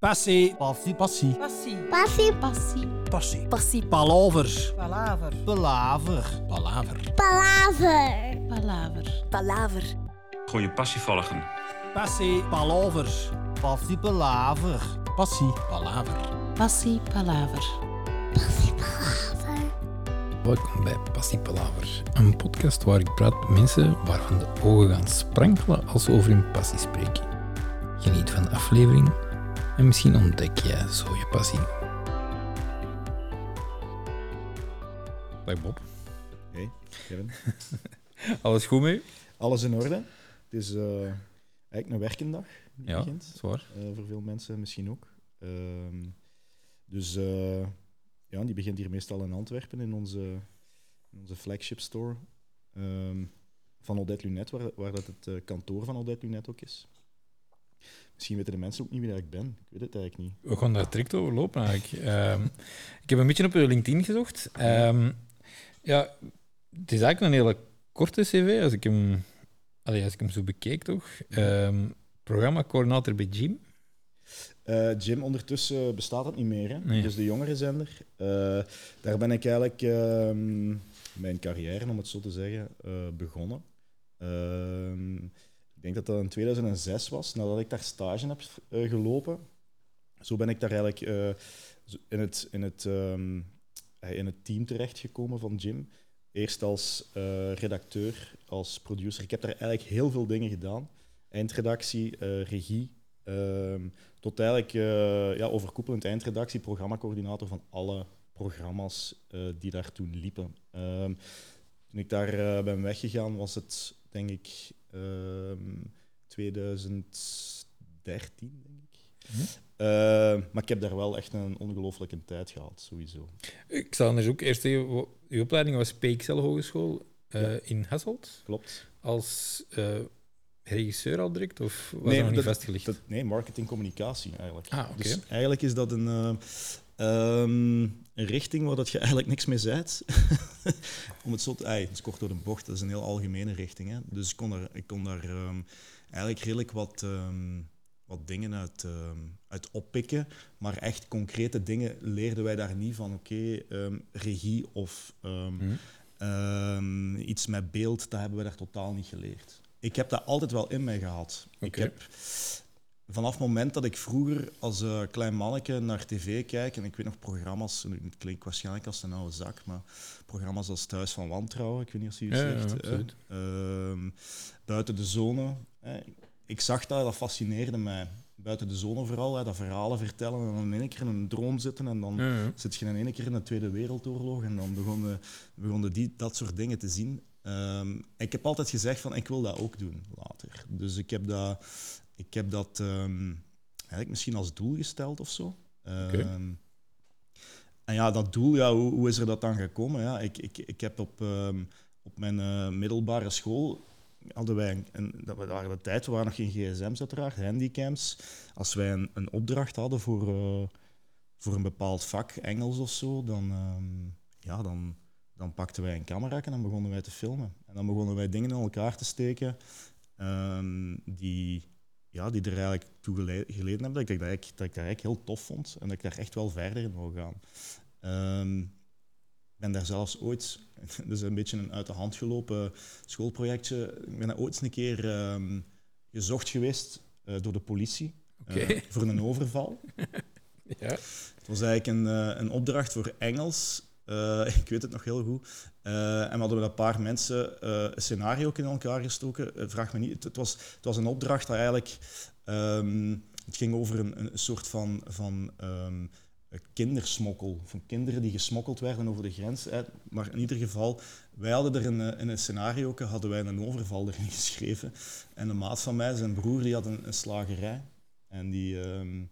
Passie. Passie, passie. Passie. Passie. Passie. Passie. Passie. Palaver. Palaver. Palaver. Palaver. Palaver. Palaver. Palaver. Gewoon je passie volgen. Passie. Palaver. Passie, palaver. Passie. Palaver. Passie. Palaver. Passie. Palaver. Welkom bij Passie Palaver, een podcast waar ik praat met mensen waarvan de ogen gaan sprankelen als ze over hun passie spreken. Geniet van de aflevering en misschien ontdek jij zo je passie. Dag Bob, Hey, Kevin. alles goed mee? Alles in orde. Het is eh, eigenlijk een werkendag die Ja, begint. zwaar. Eh, voor veel mensen misschien ook. Ehm, dus eh, ja, die begint hier meestal in Antwerpen, in onze, in onze flagship store ehm, van Odette Lunet, waar, waar dat het eh, kantoor van Odette Lunet ook is. Misschien weten de mensen ook niet wie dat ik ben. Ik weet het eigenlijk niet. We gaan daar direct over lopen eigenlijk. Ehm, ik heb een beetje op LinkedIn gezocht. Ehm, ja, het is eigenlijk een hele korte cv, als ik hem, allee, als ik hem zo bekeek toch. Ehm programmacoördinator bij Jim. Eh Jim, ondertussen bestaat het niet meer. Hè? Nee. Dus de jongerenzender. Eh daar ben ik eigenlijk mijn carrière, om het zo te zeggen, eh, begonnen. Ik denk dat dat in 2006 was, nadat ik daar stage heb eh, gelopen. Zo ben ik daar eigenlijk eh, in, het, in, het, eh, in het team terechtgekomen van Jim. Eerst als redacteur, als producer. Ik heb daar eigenlijk heel veel dingen gedaan. Eindredactie, regie, ehm, tot eigenlijk ja, overkoepelend eindredactie, programmacoördinator van alle programma's die daar toen liepen. Ehm, toen ik daar ben weggegaan, was het denk ik 2013, denk ik. Mhm. Eh, maar ik heb daar wel echt een ongelooflijke tijd gehad, sowieso. Ik zal anders ook eerst even... wo- Uw opleiding was PXL Hogeschool eh, Ja. in Hasselt. Klopt. Als eh, regisseur al direct? Of was Nee, dat nog niet dat- vastgelegd? Dat, nee, marketing-communicatie eigenlijk. Ah, oké. Dus eigenlijk is dat een, eh, ehm, een richting waar dat je eigenlijk niks mee zijt. Om het zo te... Ay, het is kort door de bocht, dat is een heel algemene richting. Hè. Dus ik kon daar, ik kon daar ehm, eigenlijk redelijk wat, ehm, wat dingen uit, uit oppikken. Maar echt concrete dingen leerden wij daar niet van. Oké, regie of Mhm. iets met beeld, dat hebben we daar totaal niet geleerd. Ik heb dat altijd wel in mij gehad. Ik heb vanaf het moment dat ik vroeger als eh, klein manneke naar tv kijk, en ik weet nog programma's, en het klinkt waarschijnlijk als een oude zak, maar programma's als Thuis van Wantrouwen, ik weet niet of je het Ja, zegt. absoluut. Ehm, buiten de zone. Ik zag dat, dat fascineerde mij. Buiten de zone vooral, hè, dat verhalen vertellen en dan in één keer in een drone zitten en dan Ja, zit je in één keer in de Tweede Wereldoorlog en dan begonnen, begonnen die dat soort dingen te zien. Ehm, ik heb altijd gezegd van ik wil dat ook doen later. Dus ik heb dat, ik heb dat ehm, eigenlijk misschien als doel gesteld of zo. Ehm, En ja, dat doel, ja, hoe, hoe is er dat dan gekomen? Ja, ik, ik, ik heb op, ehm, op mijn eh, middelbare school hadden wij een, een- dat waren de tijd, we waren nog geen gsm's uiteraard, handycams. Als wij een, een opdracht hadden voor, eh, voor een bepaald vak, Engels of zo, dan, ja, dan, dan pakten wij een camera en dan begonnen wij te filmen. En dan begonnen wij dingen in elkaar te steken die, ja, die er eigenlijk toe gele- geleden hebben dat ik, dat, ik, dat ik dat eigenlijk heel tof vond en dat ik daar echt wel verder in wil gaan. Ehm, ik ben daar zelfs ooit, dat is een beetje een uit de hand gelopen schoolprojectje, ik ben daar ooit eens een keer ehm, gezocht geweest eh, door de politie eh, voor een overval. Ja. Het was eigenlijk een, eh, een opdracht voor Engels. Eh, ik weet het nog heel goed. Eh, en we hadden met een paar mensen eh, een scenario in elkaar gestoken. Vraag me niet. Het, was, het was een opdracht dat eigenlijk. ehm, het ging over een, een soort van, van ehm, kindersmokkel. Van kinderen die gesmokkeld werden over de grens. Maar in ieder geval, wij hadden er een- in een scenario hadden wij een overval erin geschreven. En een maat van mij, zijn broer, die had een, slagerij. En die. ehm,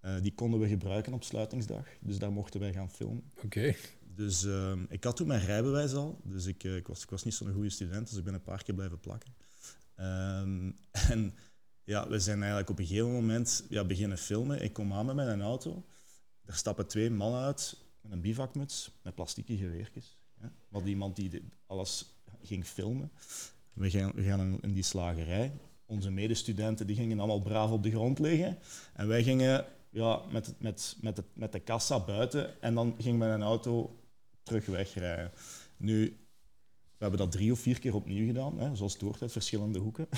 eh, die konden we gebruiken op sluitingsdag, dus daar mochten wij gaan filmen. Oké. Dus ehm, ik had toen mijn rijbewijs al, dus ik, eh, ik, was, ik was niet zo'n goede student, dus ik ben een paar keer blijven plakken. Ehm, en ja, we zijn eigenlijk op een gegeven moment ja, beginnen filmen. Ik kom aan met mijn auto, er stappen twee mannen uit met een bivakmuts, met plastieke geweertjes. Ja. Wat iemand die alles ging filmen. We gaan, we gaan in, in die slagerij. Onze medestudenten die gingen allemaal braaf op de grond liggen. En wij gingen ja, met, met, met, de, met de kassa buiten en dan ging mijn auto terug wegrijden. Nu, we hebben dat drie of vier keer opnieuw gedaan, hè, zoals het hoort uit verschillende hoeken.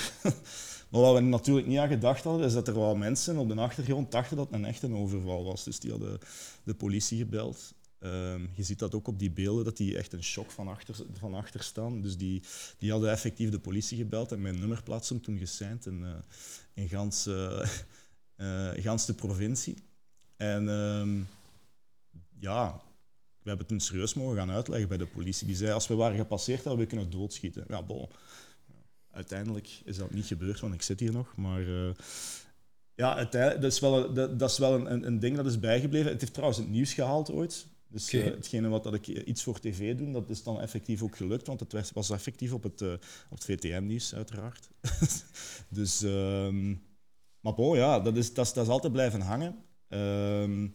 maar wat we natuurlijk niet aan gedacht hadden, is dat er wel mensen op de achtergrond dachten dat het een echte overval was. Dus die hadden de politie gebeld. Ehm, je ziet dat ook op die beelden, dat die echt een shock van achter, van achter staan. Dus die, die hadden effectief de politie gebeld en mijn nummerplaats hem toen geseind in, uh, in gans, de provincie. En ehm, ja, we hebben het toen serieus mogen gaan uitleggen bij de politie. Die zei, als we waren gepasseerd, hadden we kunnen doodschieten. Ja, bon. Uiteindelijk is dat niet gebeurd, want ik zit hier nog. Maar ja, dat is wel, dat, dat is wel een, een, ding dat is bijgebleven. Het heeft trouwens het nieuws gehaald ooit. Dus okay. uh, hetgene wat dat ik iets voor tv doe, dat is dan effectief ook gelukt, want het was effectief op het, uh, op het VTM-nieuws, uiteraard. dus, um, maar bon, ja, dat is, dat, is, dat is altijd blijven hangen. Um,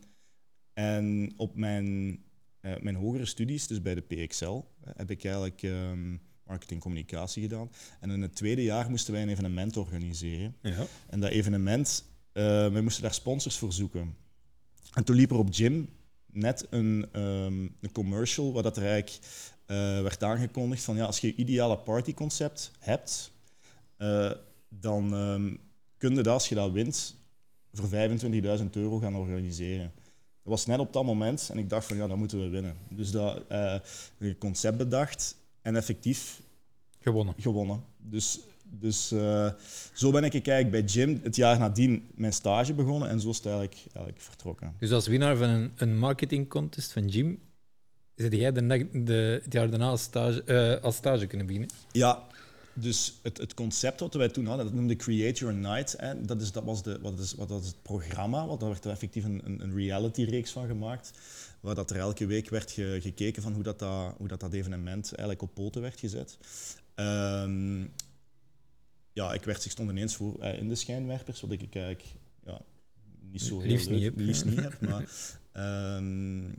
en op mijn, uh, mijn hogere studies, dus bij de PXL, heb ik eigenlijk um, marketing communicatie gedaan. En in het tweede jaar moesten wij een evenement organiseren. Ja. En dat evenement, wij moesten daar sponsors voor zoeken. En toen liep er op Jim net een, um, een commercial waar dat er eigenlijk uh, werd aangekondigd van ja, als je je ideale partyconcept hebt, uh, dan um, kun je dat, als je dat wint, voor 25.000 euro gaan organiseren. Dat was net op dat moment en ik dacht van ja, dat moeten we winnen. Dus dat uh, een concept bedacht en effectief gewonnen. gewonnen. Dus dus uh, zo ben ik eigenlijk bij Jim het jaar nadien mijn stage begonnen en zo is het eigenlijk, eigenlijk vertrokken. Dus als winnaar van een, een marketing contest van Jim, zit jij de, de, het jaar daarna als stage, uh, als stage kunnen beginnen? Ja, dus het, het concept wat wij toen hadden, dat noemde Create Your Night. Hè, dat, is, dat was de, wat, is, wat is het programma, wat, daar werd er effectief een, een, reality-reeks van gemaakt. Waar dat er elke week werd ge, gekeken van hoe dat, dat, hoe dat, dat evenement eigenlijk op poten werd gezet. Um, ja, ik werd, ik stond ineens voor uh, in de schijnwerpers, wat ik eigenlijk ja, niet zo heel liefst leuk, niet heb. liefst niet heb. Maar, um,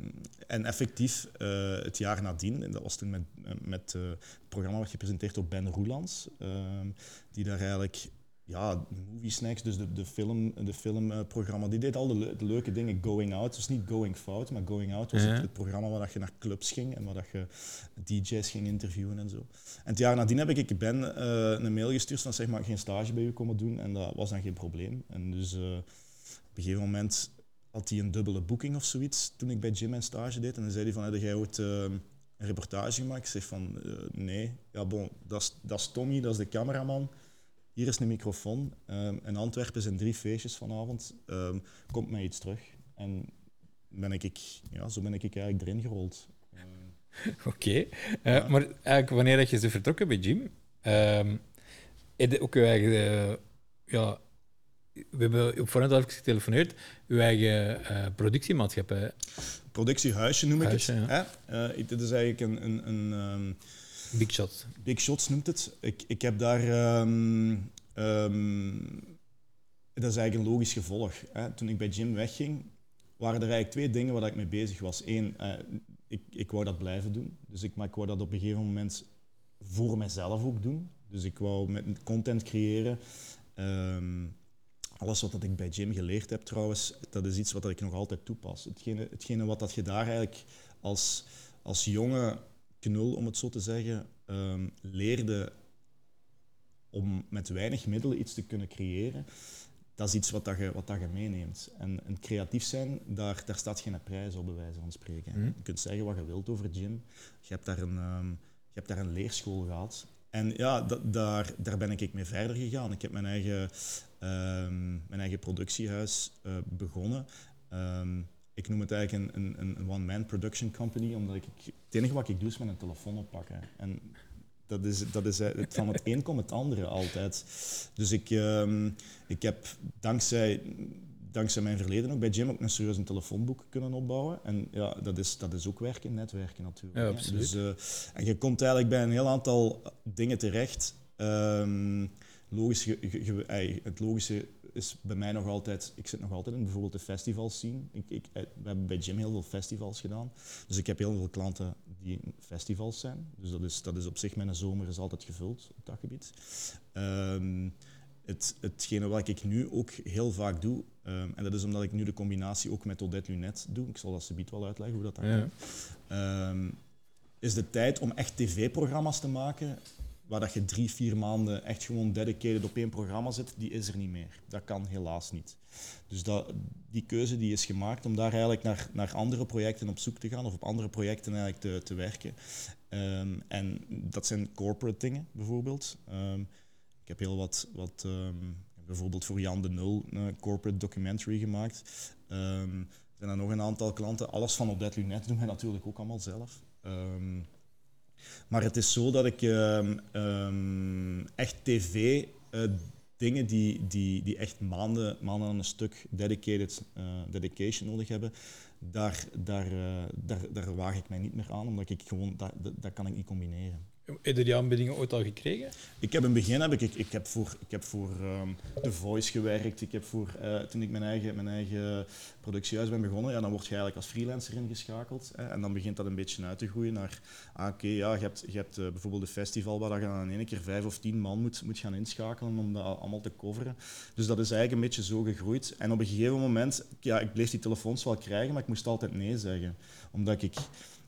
en effectief, uh, het jaar nadien, en dat was toen met, met uh, het programma wat gepresenteerd door Ben Roelands, um, die daar eigenlijk ja, Movie Snacks, dus de, de, film, de filmprogramma, die deed al de, le de, leuke dingen. Going Out, dus niet Going Fout, maar Going Out was het, het programma waar dat je naar clubs ging en waar dat je DJ's ging interviewen en zo. En het jaar nadien heb ik Ben eh, een mail gestuurd van zeg maar geen stage bij u komen doen en dat was dan geen probleem. En dus eh, op een gegeven moment had hij een dubbele boeking of zoiets toen ik bij Jim mijn stage deed en dan zei hij van heb jij ooit eh, een reportage gemaakt? Ik zeg van eh, nee, ja bon, dat is- Tommy, dat is de cameraman. Hier is een microfoon. Ehm, in Antwerpen zijn drie feestjes vanavond. Ehm, komt mij iets terug. En ben ik, ik, ja, zo ben ik eigenlijk erin gerold. Ehm, Oké. Eh, Maar eigenlijk, wanneer dat je ze vertrokken bij Jim, ehm heb je ook je eigen... eh, ja, we hebben op voorhand al even getelefoneerd, uw eigen eh, productiemaatschappij. productiehuisje noem ik Huisje, het. ja. Hè? Eh, dit is eigenlijk een, een, een ehm, Big Shot. Big Shots noemt het. Ik, ik heb daar. ehm, ehm, dat is eigenlijk een logisch gevolg. Hè. Toen ik bij Jim wegging, waren er eigenlijk twee dingen waar ik mee bezig was. Eén, eh, ik, ik wou dat blijven doen. Dus ik, maar ik wou dat op een gegeven moment voor mezelf ook doen. Dus ik wou met content creëren. Ehm, alles wat dat ik bij Jim geleerd heb trouwens, dat is iets wat dat ik nog altijd toepas. Hetgene, hetgene wat dat je daar eigenlijk als, als jonge knul, om het zo te zeggen, ehm, leerde om met weinig middelen iets te kunnen creëren, dat is iets wat, dat je, wat dat je meeneemt. En, en creatief zijn, daar, daar staat geen prijs op, bij wijze van spreken. Mhm. Je kunt zeggen wat je wilt over Jim. Je hebt daar een, ehm, je hebt daar een leerschool gehad. En ja, daar, daar ben ik mee verder gegaan. Ik heb mijn eigen, ehm, mijn eigen productiehuis eh, begonnen. Ehm, ik noem het eigenlijk een, een, een one-man production company, omdat ik, het enige wat ik doe is met een telefoon oppakken. En dat is, dat is eh, het, van het een komt het andere altijd. Dus ik, ehm, ik heb dankzij, dankzij mijn verleden ook bij Jim ook een serieus een telefoonboek kunnen opbouwen. En ja, dat is, dat is ook werken, netwerken natuurlijk. Ja, absoluut. Dus, eh, en je komt eigenlijk bij een heel aantal dingen terecht. Ehm, logisch, ge- ge- ge- ey, het logische is bij mij nog altijd, ik zit nog altijd in bijvoorbeeld de festivals zien. Ik, ik, eh, we hebben bij Jim heel veel festivals gedaan. Dus ik heb heel veel klanten die festivals zijn. Dus dat is, dat is op zich, mijn zomer is altijd gevuld op dat gebied. Ehm, het, hetgene wat ik nu ook heel vaak doe, Ehm, en dat is omdat ik nu de combinatie ook met Odette Lunet doe. Ik zal dat subiet wel uitleggen hoe dat dan Ja. gaat. Ehm, is de tijd om echt tv-programma's te maken, waar dat je drie, vier maanden echt gewoon dedicated op één programma zit, die is er niet meer. Dat kan helaas niet. Dus dat, die keuze die is gemaakt om daar eigenlijk naar, naar andere projecten op zoek te gaan, of op andere projecten eigenlijk te, te werken. Ehm, en dat zijn corporate dingen, bijvoorbeeld. Ik heb heel wat, wat bijvoorbeeld voor Jan de Nul een corporate documentary gemaakt. Ehm, er zijn er nog een aantal klanten. Alles van Odette Lunet doen wij natuurlijk ook allemaal zelf. Ehm, maar het is zo dat ik ehm, echt tv eh, dingen die, die, die echt maanden, maanden aan een stuk dedicated eh, dedication nodig hebben, daar, daar, eh, daar, daar waag ik mij niet meer aan, omdat ik gewoon, dat, dat, dat kan ik niet combineren. Heb je die aanbiedingen ooit al gekregen? Ik heb in het begin heb ik, ik, heb voor, ik heb voor ehm, The Voice gewerkt. Ik heb voor, eh, toen ik mijn eigen, mijn eigen productiehuis ben begonnen, ja, dan word je eigenlijk als freelancer ingeschakeld. Hè, en dan begint dat een beetje uit te groeien naar, ah, oké, ja, je hebt, je hebt eh, bijvoorbeeld een festival waar je in één keer vijf of tien man moet, moet gaan inschakelen om dat allemaal te coveren. Dus dat is eigenlijk een beetje zo gegroeid. En op een gegeven moment, ja, ik bleef die telefoons wel krijgen, maar ik moest altijd nee zeggen. Omdat ik,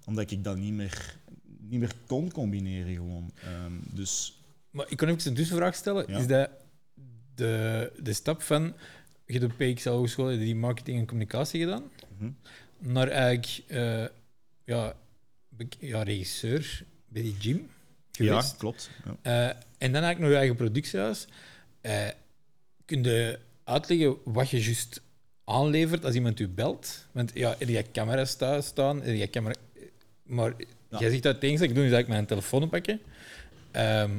omdat ik dat niet meer, niet meer kon combineren gewoon. Ehm, dus Maar ik kan even een tussenvraag stellen. Ja. Is dat de, de stap van... Je hebt op PXL Hogeschool die marketing en communicatie gedaan, Mhm. naar eigenlijk uh, ja, ja, regisseur bij die gym geweest. Ja, klopt. Ja. Uh, en dan eigenlijk nog je eigen productiehuis. Uh, kun je uitleggen wat je juist aanlevert als iemand u belt? Want ja, heb je camera's thuis staan, heb je camera... Maar. Jij zegt dat het enige dat ik doe is eigenlijk mijn telefoon oppakken. Ehm,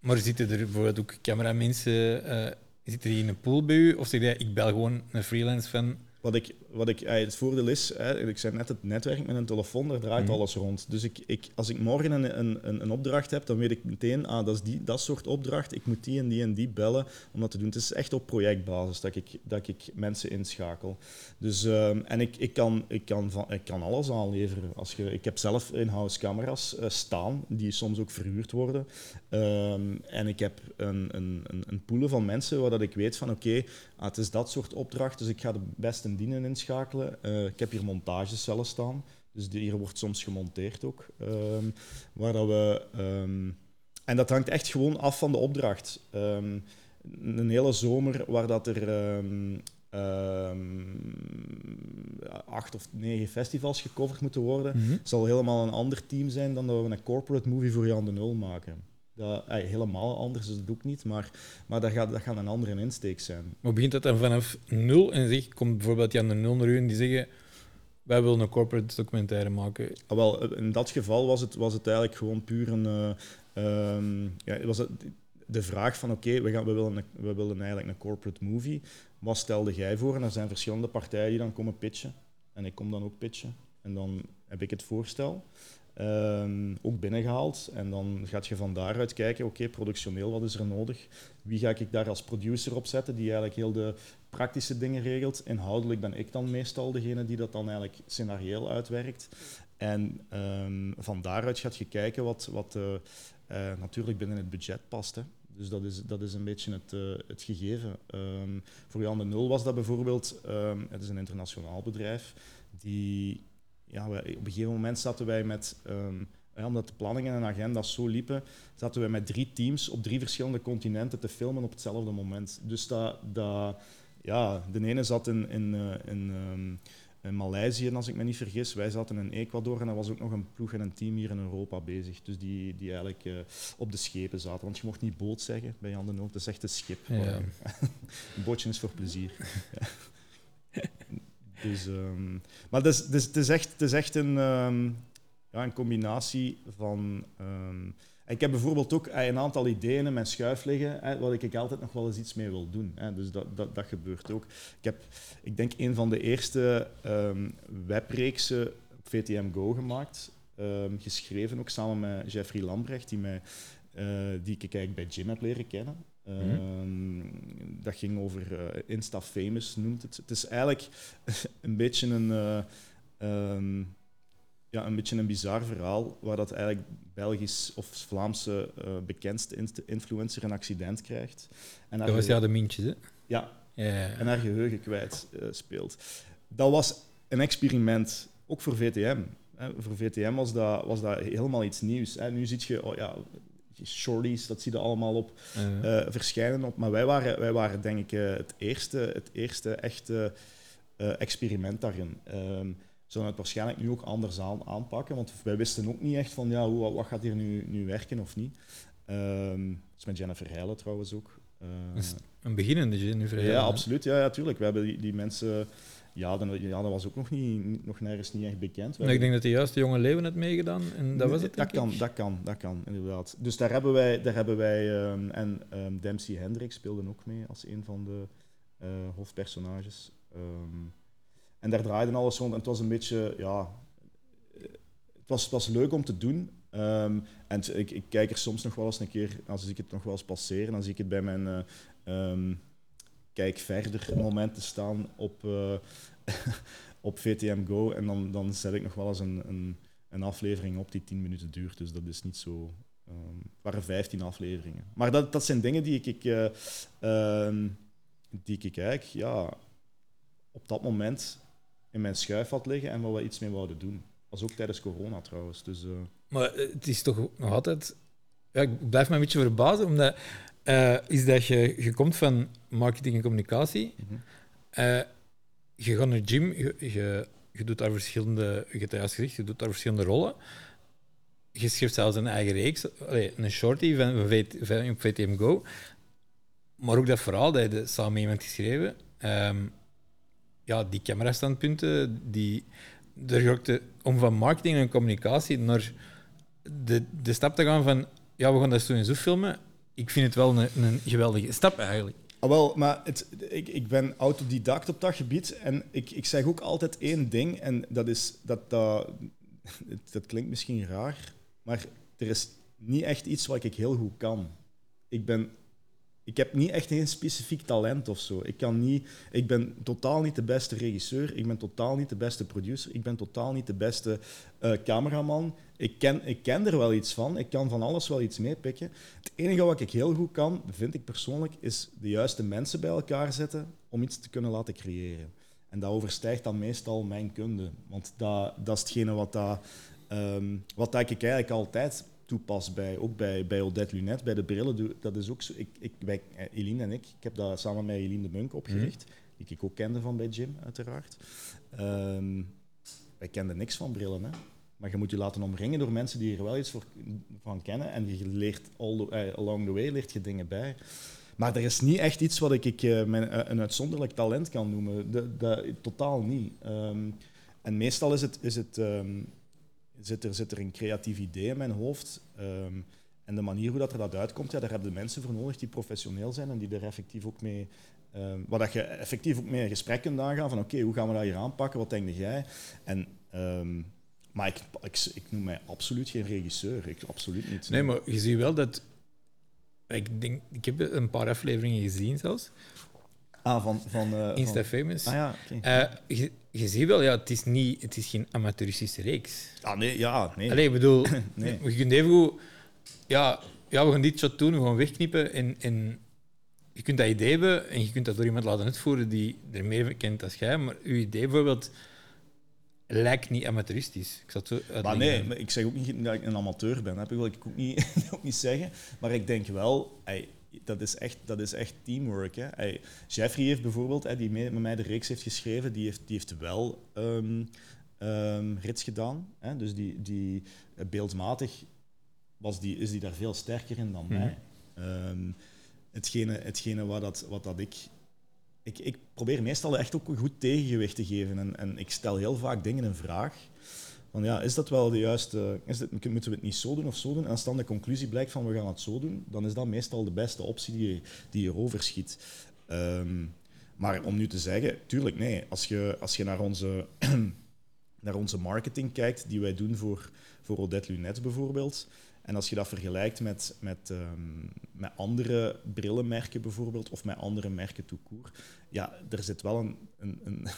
maar zitten er bijvoorbeeld ook cameramensen... Uh, zit er hier in een pool bij u? Of zeg jij, ik bel gewoon een freelance van... Wat ik, wat ik, eh, het voordeel is, ik zei net, het netwerk met een telefoon, daar draait Mhm. alles rond. Dus ik, ik, als ik morgen een, een, een, opdracht heb, dan weet ik meteen, ah, dat is die, dat soort opdracht, ik moet die en die en die bellen om dat te doen. Het is echt op projectbasis dat ik, dat ik mensen inschakel. Dus, ehm, en ik, ik, kan, ik, kan van, ik kan alles aanleveren. Als je, ik heb zelf in-house camera's eh, staan, die soms ook verhuurd worden. Ehm, en ik heb een, een, een, een pool van mensen waar dat ik weet van, oké, ah, het is dat soort opdracht, dus ik ga de beste dienen inschakelen. Uh, ik heb hier montagecellen staan, dus die, hier wordt soms gemonteerd ook. Um, waar dat we, um, en dat hangt echt gewoon af van de opdracht. Um, een hele zomer waar dat er acht of negen festivals gecoverd moeten worden, Mhm. zal helemaal een ander team zijn dan dat we een corporate movie voor Jan de Nul maken. Dat, helemaal anders is het ook niet, maar, maar dat, gaat, dat gaat een andere insteek zijn. Maar begint dat dan vanaf nul en zeg, komt bijvoorbeeld Jan de Nul naar u en die zeggen wij willen een corporate documentaire maken. Ah, wel, in dat geval was het, was het eigenlijk gewoon puur een... Uh, um, ja, was het de vraag van oké, okay, we, gaan, we, willen een, we willen eigenlijk een corporate movie. Wat stelde jij voor? En er zijn verschillende partijen die dan komen pitchen. En ik kom dan ook pitchen. En dan heb ik het voorstel. Um, ook binnengehaald. En dan gaat je van daaruit kijken, oké, productioneel, wat is er nodig? Wie ga ik daar als producer op zetten, die eigenlijk heel de praktische dingen regelt? Inhoudelijk ben ik dan meestal degene die dat dan eigenlijk scenarieel uitwerkt. En um, van daaruit gaat je kijken wat, wat uh, uh, natuurlijk binnen het budget past. Hè. Dus dat is, dat is een beetje het, uh, het gegeven. Um, voor Jan de Nul was dat bijvoorbeeld, het is een internationaal bedrijf, die ja, wij, op een gegeven moment zaten wij met, um, ja, omdat de planningen en agenda's zo liepen, zaten wij met drie teams op drie verschillende continenten te filmen op hetzelfde moment. Dus dat, dat, ja, de ene zat in, in, uh, in, um, in Maleisië, als ik me niet vergis. Wij zaten in Ecuador en er was ook nog een ploeg en een team hier in Europa bezig. Dus die, die eigenlijk uh, op de schepen zaten. Want je mocht niet boot zeggen bij Jan de Nul, het is echt een schip. Ja. een bootje is voor plezier. Dus, um, maar het is, het, is, het, is echt, het is echt een, um, ja, een combinatie van. Um, ik heb bijvoorbeeld ook een aantal ideeën in mijn schuif liggen, hè, waar ik altijd nog wel eens iets mee wil doen. Hè. Dus dat, dat, dat gebeurt ook. Ik heb, ik denk, een van de eerste webreeksen op VTM Go gemaakt. geschreven ook samen met Jeffrey Lambrecht, die, mij, uh, die ik eigenlijk bij Jim heb leren kennen. Mm-hmm. Dat ging over uh, Insta Famous, noemt het. Het is eigenlijk een beetje een, uh, um, ja, een, beetje een bizar verhaal, waar dat eigenlijk Belgisch of Vlaamse bekendste influencer een accident krijgt. En dat was ja de Mintjes, hè? Ja, en haar geheugen kwijt eh, speelt. Dat was een experiment, ook voor VTM. Hè. Voor VTM was dat, was dat helemaal iets nieuws. Hè. Nu zie je, oh ja, shorties, dat zie je allemaal op Eh, verschijnen. Op, maar wij waren, wij waren denk ik eh, het, eerste, het eerste echte eh, experiment daarin. Ehm zullen het waarschijnlijk nu ook anders aan, aanpakken, want wij wisten ook niet echt van ja, hoe, wat gaat hier nu, nu werken of niet. Ehm dat is met Jennifer Heijlen trouwens ook. Dus een beginnende Jennifer. ja, absoluut. Ja, ja, tuurlijk. We hebben die, die mensen... Ja, dan, ja, dat was ook nog, niet, nog nergens niet echt bekend. Maar ik denk dat de juiste jonge Leeuwen het meegedaan en dat was het. dat kan, dat kan, dat kan, inderdaad. Dus daar hebben wij, daar hebben wij ehm, en ehm, Dempsey Hendricks speelde ook mee als een van de eh, hoofdpersonages. Ehm, en daar draaide alles rond en het was een beetje, ja, het was, het was leuk om te doen. En t- ik, ik kijk er soms nog wel eens een keer, als ik het nog wel eens passeren, dan zie ik het bij mijn eh, kijk verder momenten staan op, eh, op VTM Go. En dan, dan zet ik nog wel eens een, een, een aflevering op die 10 minuten duurt. Dus dat is niet zo. ehm, het waren 15 afleveringen. Maar dat, dat zijn dingen die ik, ehm, die ik eigenlijk ja, op dat moment in mijn schuif had liggen en waar we iets mee wouden doen. was ook tijdens corona trouwens. Dus, eh, Maar het is toch nog altijd. Ja, ik blijf me een beetje verbazen, omdat eh, is dat je, je komt van marketing en communicatie. Mhm. Eh, je gaat naar de gym, je, je, je doet daar verschillende, je hebt het juist gezegd, je doet daar verschillende rollen. Je schrijft zelfs een eigen reeks, allee, een shorty van, van, VTM Go. Maar ook dat verhaal dat je samen met iemand geschreven. ehm, ja, die camerastandpunten, die, de- om van marketing en communicatie naar de, de stap te gaan van ja, we gaan dat zo en zo filmen. Ik vind het wel een, een geweldige stap eigenlijk. Ah, wel, maar het, ik, ik ben autodidact op dat gebied en ik, ik zeg ook altijd één ding en dat is dat dat, het- dat klinkt misschien raar, maar er is niet echt iets wat ik heel goed kan. Ik ben ik heb niet echt een specifiek talent of zo. Ik, kan niet, ik ben totaal niet de beste regisseur, ik ben totaal niet de beste producer, ik ben totaal niet de beste eh, cameraman. Ik ken, ik ken er wel iets van, ik kan van alles wel iets meepikken. Het enige wat ik heel goed kan, vind ik persoonlijk, is de juiste mensen bij elkaar zetten om iets te kunnen laten creëren. En dat overstijgt dan meestal mijn kunde. Want dat, dat is hetgene wat, dat, ehm, wat dat ik eigenlijk altijd toepas bij, ook bij, bij Odette Lunet, bij de brillen. Dat is ook zo. Ik, ik, wij, eh, Eline en ik, ik heb dat samen met Eline de Munk opgericht, die ik ook kende van bij Jim, uiteraard. Ehm, wij kenden niks van brillen, hè. Maar je moet je laten omringen door mensen die er wel iets voor, van kennen. En je leert all the- eh, along the way leert je dingen bij. Maar er is niet echt iets wat ik, ik eh, mijn, een uitzonderlijk talent kan noemen. De, de- totaal niet. Ehm, en meestal is het, is het, ehm, zit, er, zit er een creatief idee in mijn hoofd. Ehm, en de manier hoe dat er dat uitkomt, ja, daar hebben de mensen voor nodig die professioneel zijn en die er effectief ook mee... ehm waar dat je effectief ook mee een gesprek kunt aangaan van oké, hoe gaan we dat hier aanpakken, wat denk jij? En, ehm, maar ik, ik, ik noem mij absoluut geen regisseur. Ik, absoluut niet. Nee, maar je ziet wel dat. Ik, denk, ik heb een paar afleveringen gezien zelfs. Ah, van... van eh, Insta van- Famous. Ah ja. Eh, je, je ziet wel, ja, het is, niet, het is geen amateuristische reeks. Ah, nee, ja, nee. Allee, ik bedoel, Nee. je kunt even goed... Ja, ja, we gaan dit shot doen, we gaan wegknippen. En, en je kunt dat idee hebben en je kunt dat door iemand laten uitvoeren die er meer kent als jij. Maar je idee bijvoorbeeld lijkt niet amateuristisch. Ik zat zo Maar nee, maar ik zeg ook niet dat ik een amateur ben. Dat wil ik ook niet, ook niet zeggen. Maar ik denk wel, ey, dat, is echt, dat is echt teamwork. Hè. Ey, Jeffrey heeft bijvoorbeeld, die met mij de reeks heeft geschreven, die heeft, die heeft wel ehm, rits gedaan. Hè. Dus die, die eh, beeldmatig was die, is die daar veel sterker in dan Mhm. mij. Ehm, hetgene hetgene wat, dat, wat dat ik ik, ik probeer meestal echt ook een goed tegengewicht te geven. En, en ik stel heel vaak dingen in vraag. Van ja, is dat wel de juiste... Is dit, moeten we het niet zo doen of zo doen? En als dan de conclusie blijkt van we gaan het zo doen, dan is dat meestal de beste optie die je, die je overschiet. Ehm, maar om nu te zeggen, tuurlijk nee. Als je, als je naar, onze, naar onze marketing kijkt, die wij doen voor, voor Odette Lunet bijvoorbeeld, en als je dat vergelijkt met, met, ehm, met andere brillenmerken bijvoorbeeld, of met andere merken court, ja, er zit wel een, een, een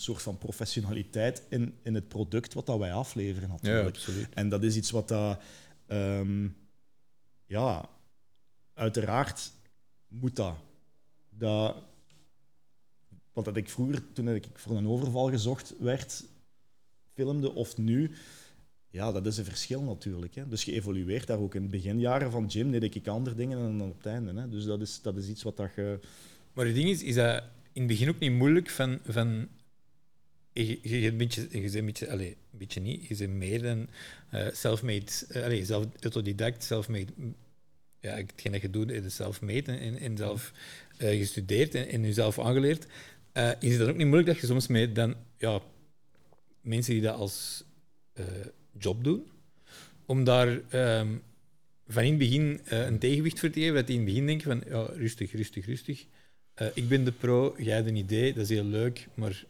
soort van professionaliteit in, in het product wat dat wij afleveren natuurlijk. absoluut. En dat is iets wat dat, ehm, ja, uiteraard moet dat. dat Want dat ik vroeger, toen ik voor een overval gezocht werd, filmde of nu, ja, dat is een verschil natuurlijk. Hè. Dus je evolueert daar ook. In de beginjaren van Jim deed ik andere dingen dan op het einde. Hè. Dus dat is, dat is iets wat dat je... Maar het ding is, is dat in het begin ook niet moeilijk van... van je, je, je, bent je bent een beetje, allez, een beetje niet, je bent meer dan uh, self-made, uh, allez, zelf, autodidact, self-made. Ja, hetgeen dat je doet, is self-made en, en zelf uh, gestudeerd en, en jezelf aangeleerd. Is het ook niet moeilijk dat je soms met dan, ja, mensen die dat als job doen, om daar um, van in het begin een tegenwicht voor te geven, dat die in het begin denken van, ja, rustig, rustig, rustig. ik ben de pro, jij hebt een idee, dat is heel leuk, maar...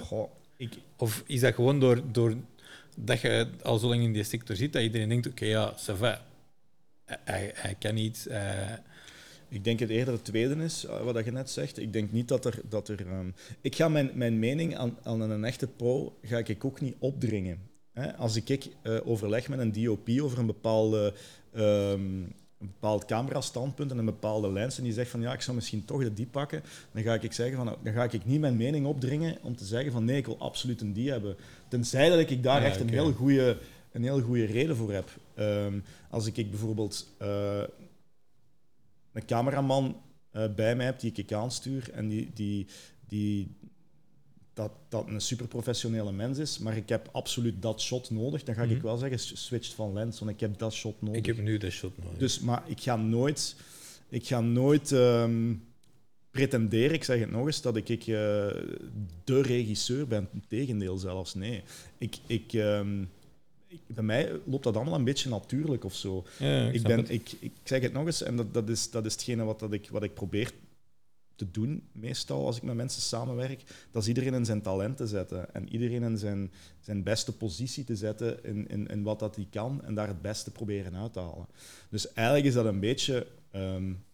Goh, ik... Of is dat gewoon door, door dat je al zo lang in die sector zit, dat iedereen denkt, oké, okay, ja, ça va. Hij, hij kan iets... Ik denk het eerder het tweede is, wat je net zegt. Ik denk niet dat er... Dat er um, ik ga mijn, mijn mening aan, aan een echte pro ga ik ook niet opdringen. Hè? Als ik, ik uh, overleg met een DOP over een bepaalde... Um, een bepaald camerastandpunt en een bepaalde lens en die zegt van ja, ik zou misschien toch de die pakken, dan ga ik zeggen van dan ga ik niet mijn mening opdringen om te zeggen van nee, ik wil absoluut een die hebben. Tenzij dat ik daar ja, echt okay. een heel goede een heel goede reden voor heb. Um, als ik, ik bijvoorbeeld uh, een cameraman uh, bij mij heb die ik aanstuur en die, die, die, dat, dat een superprofessionele mens is, maar ik heb absoluut dat shot nodig, dan ga mm -hmm. ik wel zeggen, switcht van lens, want ik heb dat shot nodig. Ik heb nu dat shot nodig. Dus, maar ik ga nooit, ik ga nooit um, pretenderen, ik zeg het nog eens, dat ik, ik uh, de regisseur ben. Tegendeel zelfs, nee. Ik, ik, um, bij mij loopt dat allemaal een beetje natuurlijk of zo. Ja, ik, ik, ben, ik, ik zeg het nog eens, en dat, dat, is, dat is hetgene wat, dat ik, wat ik probeer te doen, meestal als ik met mensen samenwerk, dat is iedereen in zijn talent te zetten en iedereen in zijn, zijn beste positie te zetten in, in, in wat dat hij kan en daar het beste proberen uit te halen. Dus eigenlijk is dat een beetje... Um,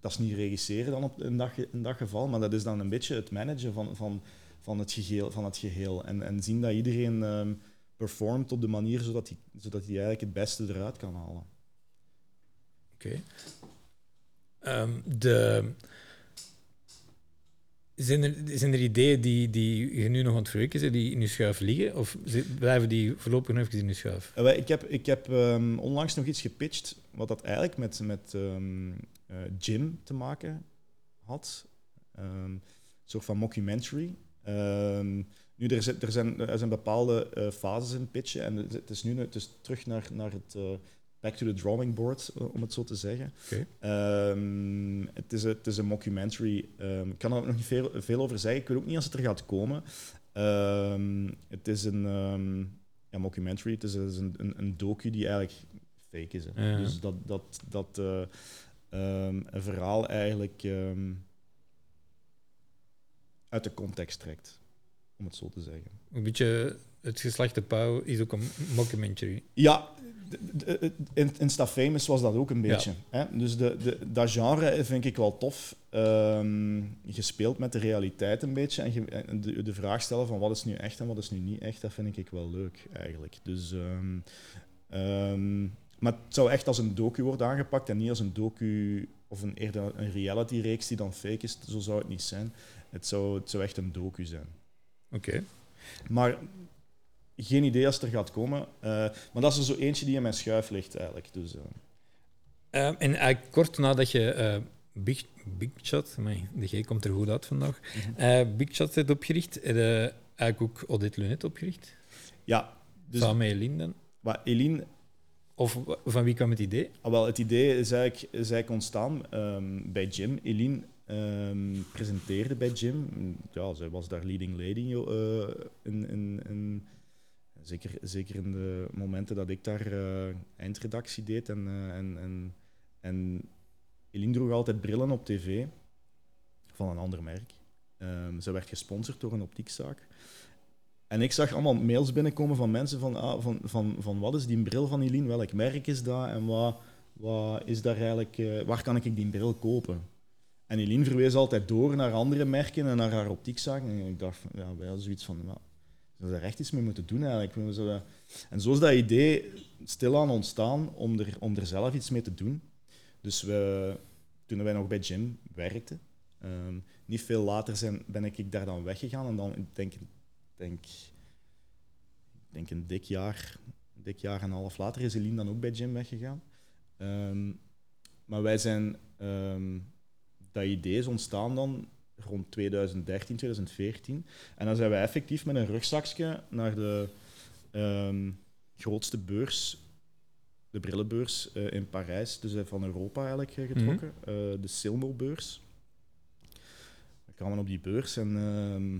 dat is niet regisseren dan op, in, dat, in dat geval, maar dat is dan een beetje het managen van, van, van, het, geheel, van het geheel. En, en zien dat iedereen... Um, performt op de manier zodat hij, zodat hij eigenlijk het beste eruit kan halen. Oké. Um, de... Zijn er, zijn er ideeën die, die je nu nog aan het verwerken zijn, die in je schuif liggen? Of blijven die voorlopig nog even in je schuif? Uh, ik heb, ik heb um, onlangs nog iets gepitcht, wat dat eigenlijk met, met um, Jim te maken had. een soort van mockumentary. Nu, er, zijn, er, zijn, er zijn bepaalde uh, fases in pitchen en het is nu het is terug naar, naar het back to the drawing board, uh, om het zo te zeggen. Okay. Um, het, is, het is een mockumentary. Um, ik kan er nog niet veel, veel over zeggen. Ik weet ook niet als het er gaat komen. Um, het is een ja, mockumentary, het is, een, een, een, docu die eigenlijk fake is. Ja. Dus dat, dat, dat een verhaal eigenlijk uit de context trekt om het zo te zeggen. Een beetje het geslachte pauw is ook een mockumentary. Ja, in Insta Famous was dat ook een beetje. Ja. Hè? Dus de, de, dat genre vind ik wel tof. Um, gespeeld met de realiteit een beetje. En, je, en de, de, vraag stellen van wat is nu echt en wat is nu niet echt, dat vind ik wel leuk eigenlijk. Dus, um, um, maar het zou echt als een docu worden aangepakt en niet als een docu of een, eerder een reality-reeks die dan fake is. Zo zou het niet zijn. Het zou, het zou echt een docu zijn. Oké. Okay. Maar geen idee als het er gaat komen. Uh, maar dat is er zo eentje die in mijn schuif ligt eigenlijk. Dus, uh. Uh, en eigenlijk kort nadat je Big, Big Shot, amai, de G komt er goed uit vandaag, -hmm. Big Shot hebt opgericht, heb je eigenlijk ook Odette Lunet opgericht? Ja. Dus, Samen met Eline dan? Eline... Of van wie kwam het idee? Ah, wel, het idee is eigenlijk, is eigenlijk ontstaan um, bij Jim. Eline Um, presenteerde bij Jim. Ja, zij was daar leading lady in, in, in, zeker, zeker in de momenten dat ik daar uh, eindredactie deed. En, uh, en, en, en Eline droeg altijd brillen op tv van een ander merk. Um, ze werd gesponsord door een optiekzaak. En ik zag allemaal mails binnenkomen van mensen van, ah, van, van, van wat is die bril van Eline, welk merk is dat en wat, wat is daar eigenlijk, waar kan ik die bril kopen? En Eline verwees altijd door naar andere merken en naar haar optiekzaak. En ik dacht, ja, hadden zoiets van, we er echt iets mee moeten doen eigenlijk. Zouden... En zo is dat idee stilaan ontstaan om er, om er zelf iets mee te doen. Dus we, toen wij nog bij Jim werkten, um, niet veel later zijn, ben ik daar dan weggegaan. En dan, ik denk, denk, ik denk een dik jaar, een dik jaar en een half later is Eline dan ook bij Jim weggegaan. Ehm, maar wij zijn, ehm, dat idee is ontstaan dan rond 2013, 2014. En dan zijn wij effectief met een rugzakje naar de ehm, grootste beurs, de brillenbeurs eh, in Parijs, dus eh, van Europa eigenlijk eh, getrokken, eh, de Silmo-beurs. We kwamen op die beurs en ehm,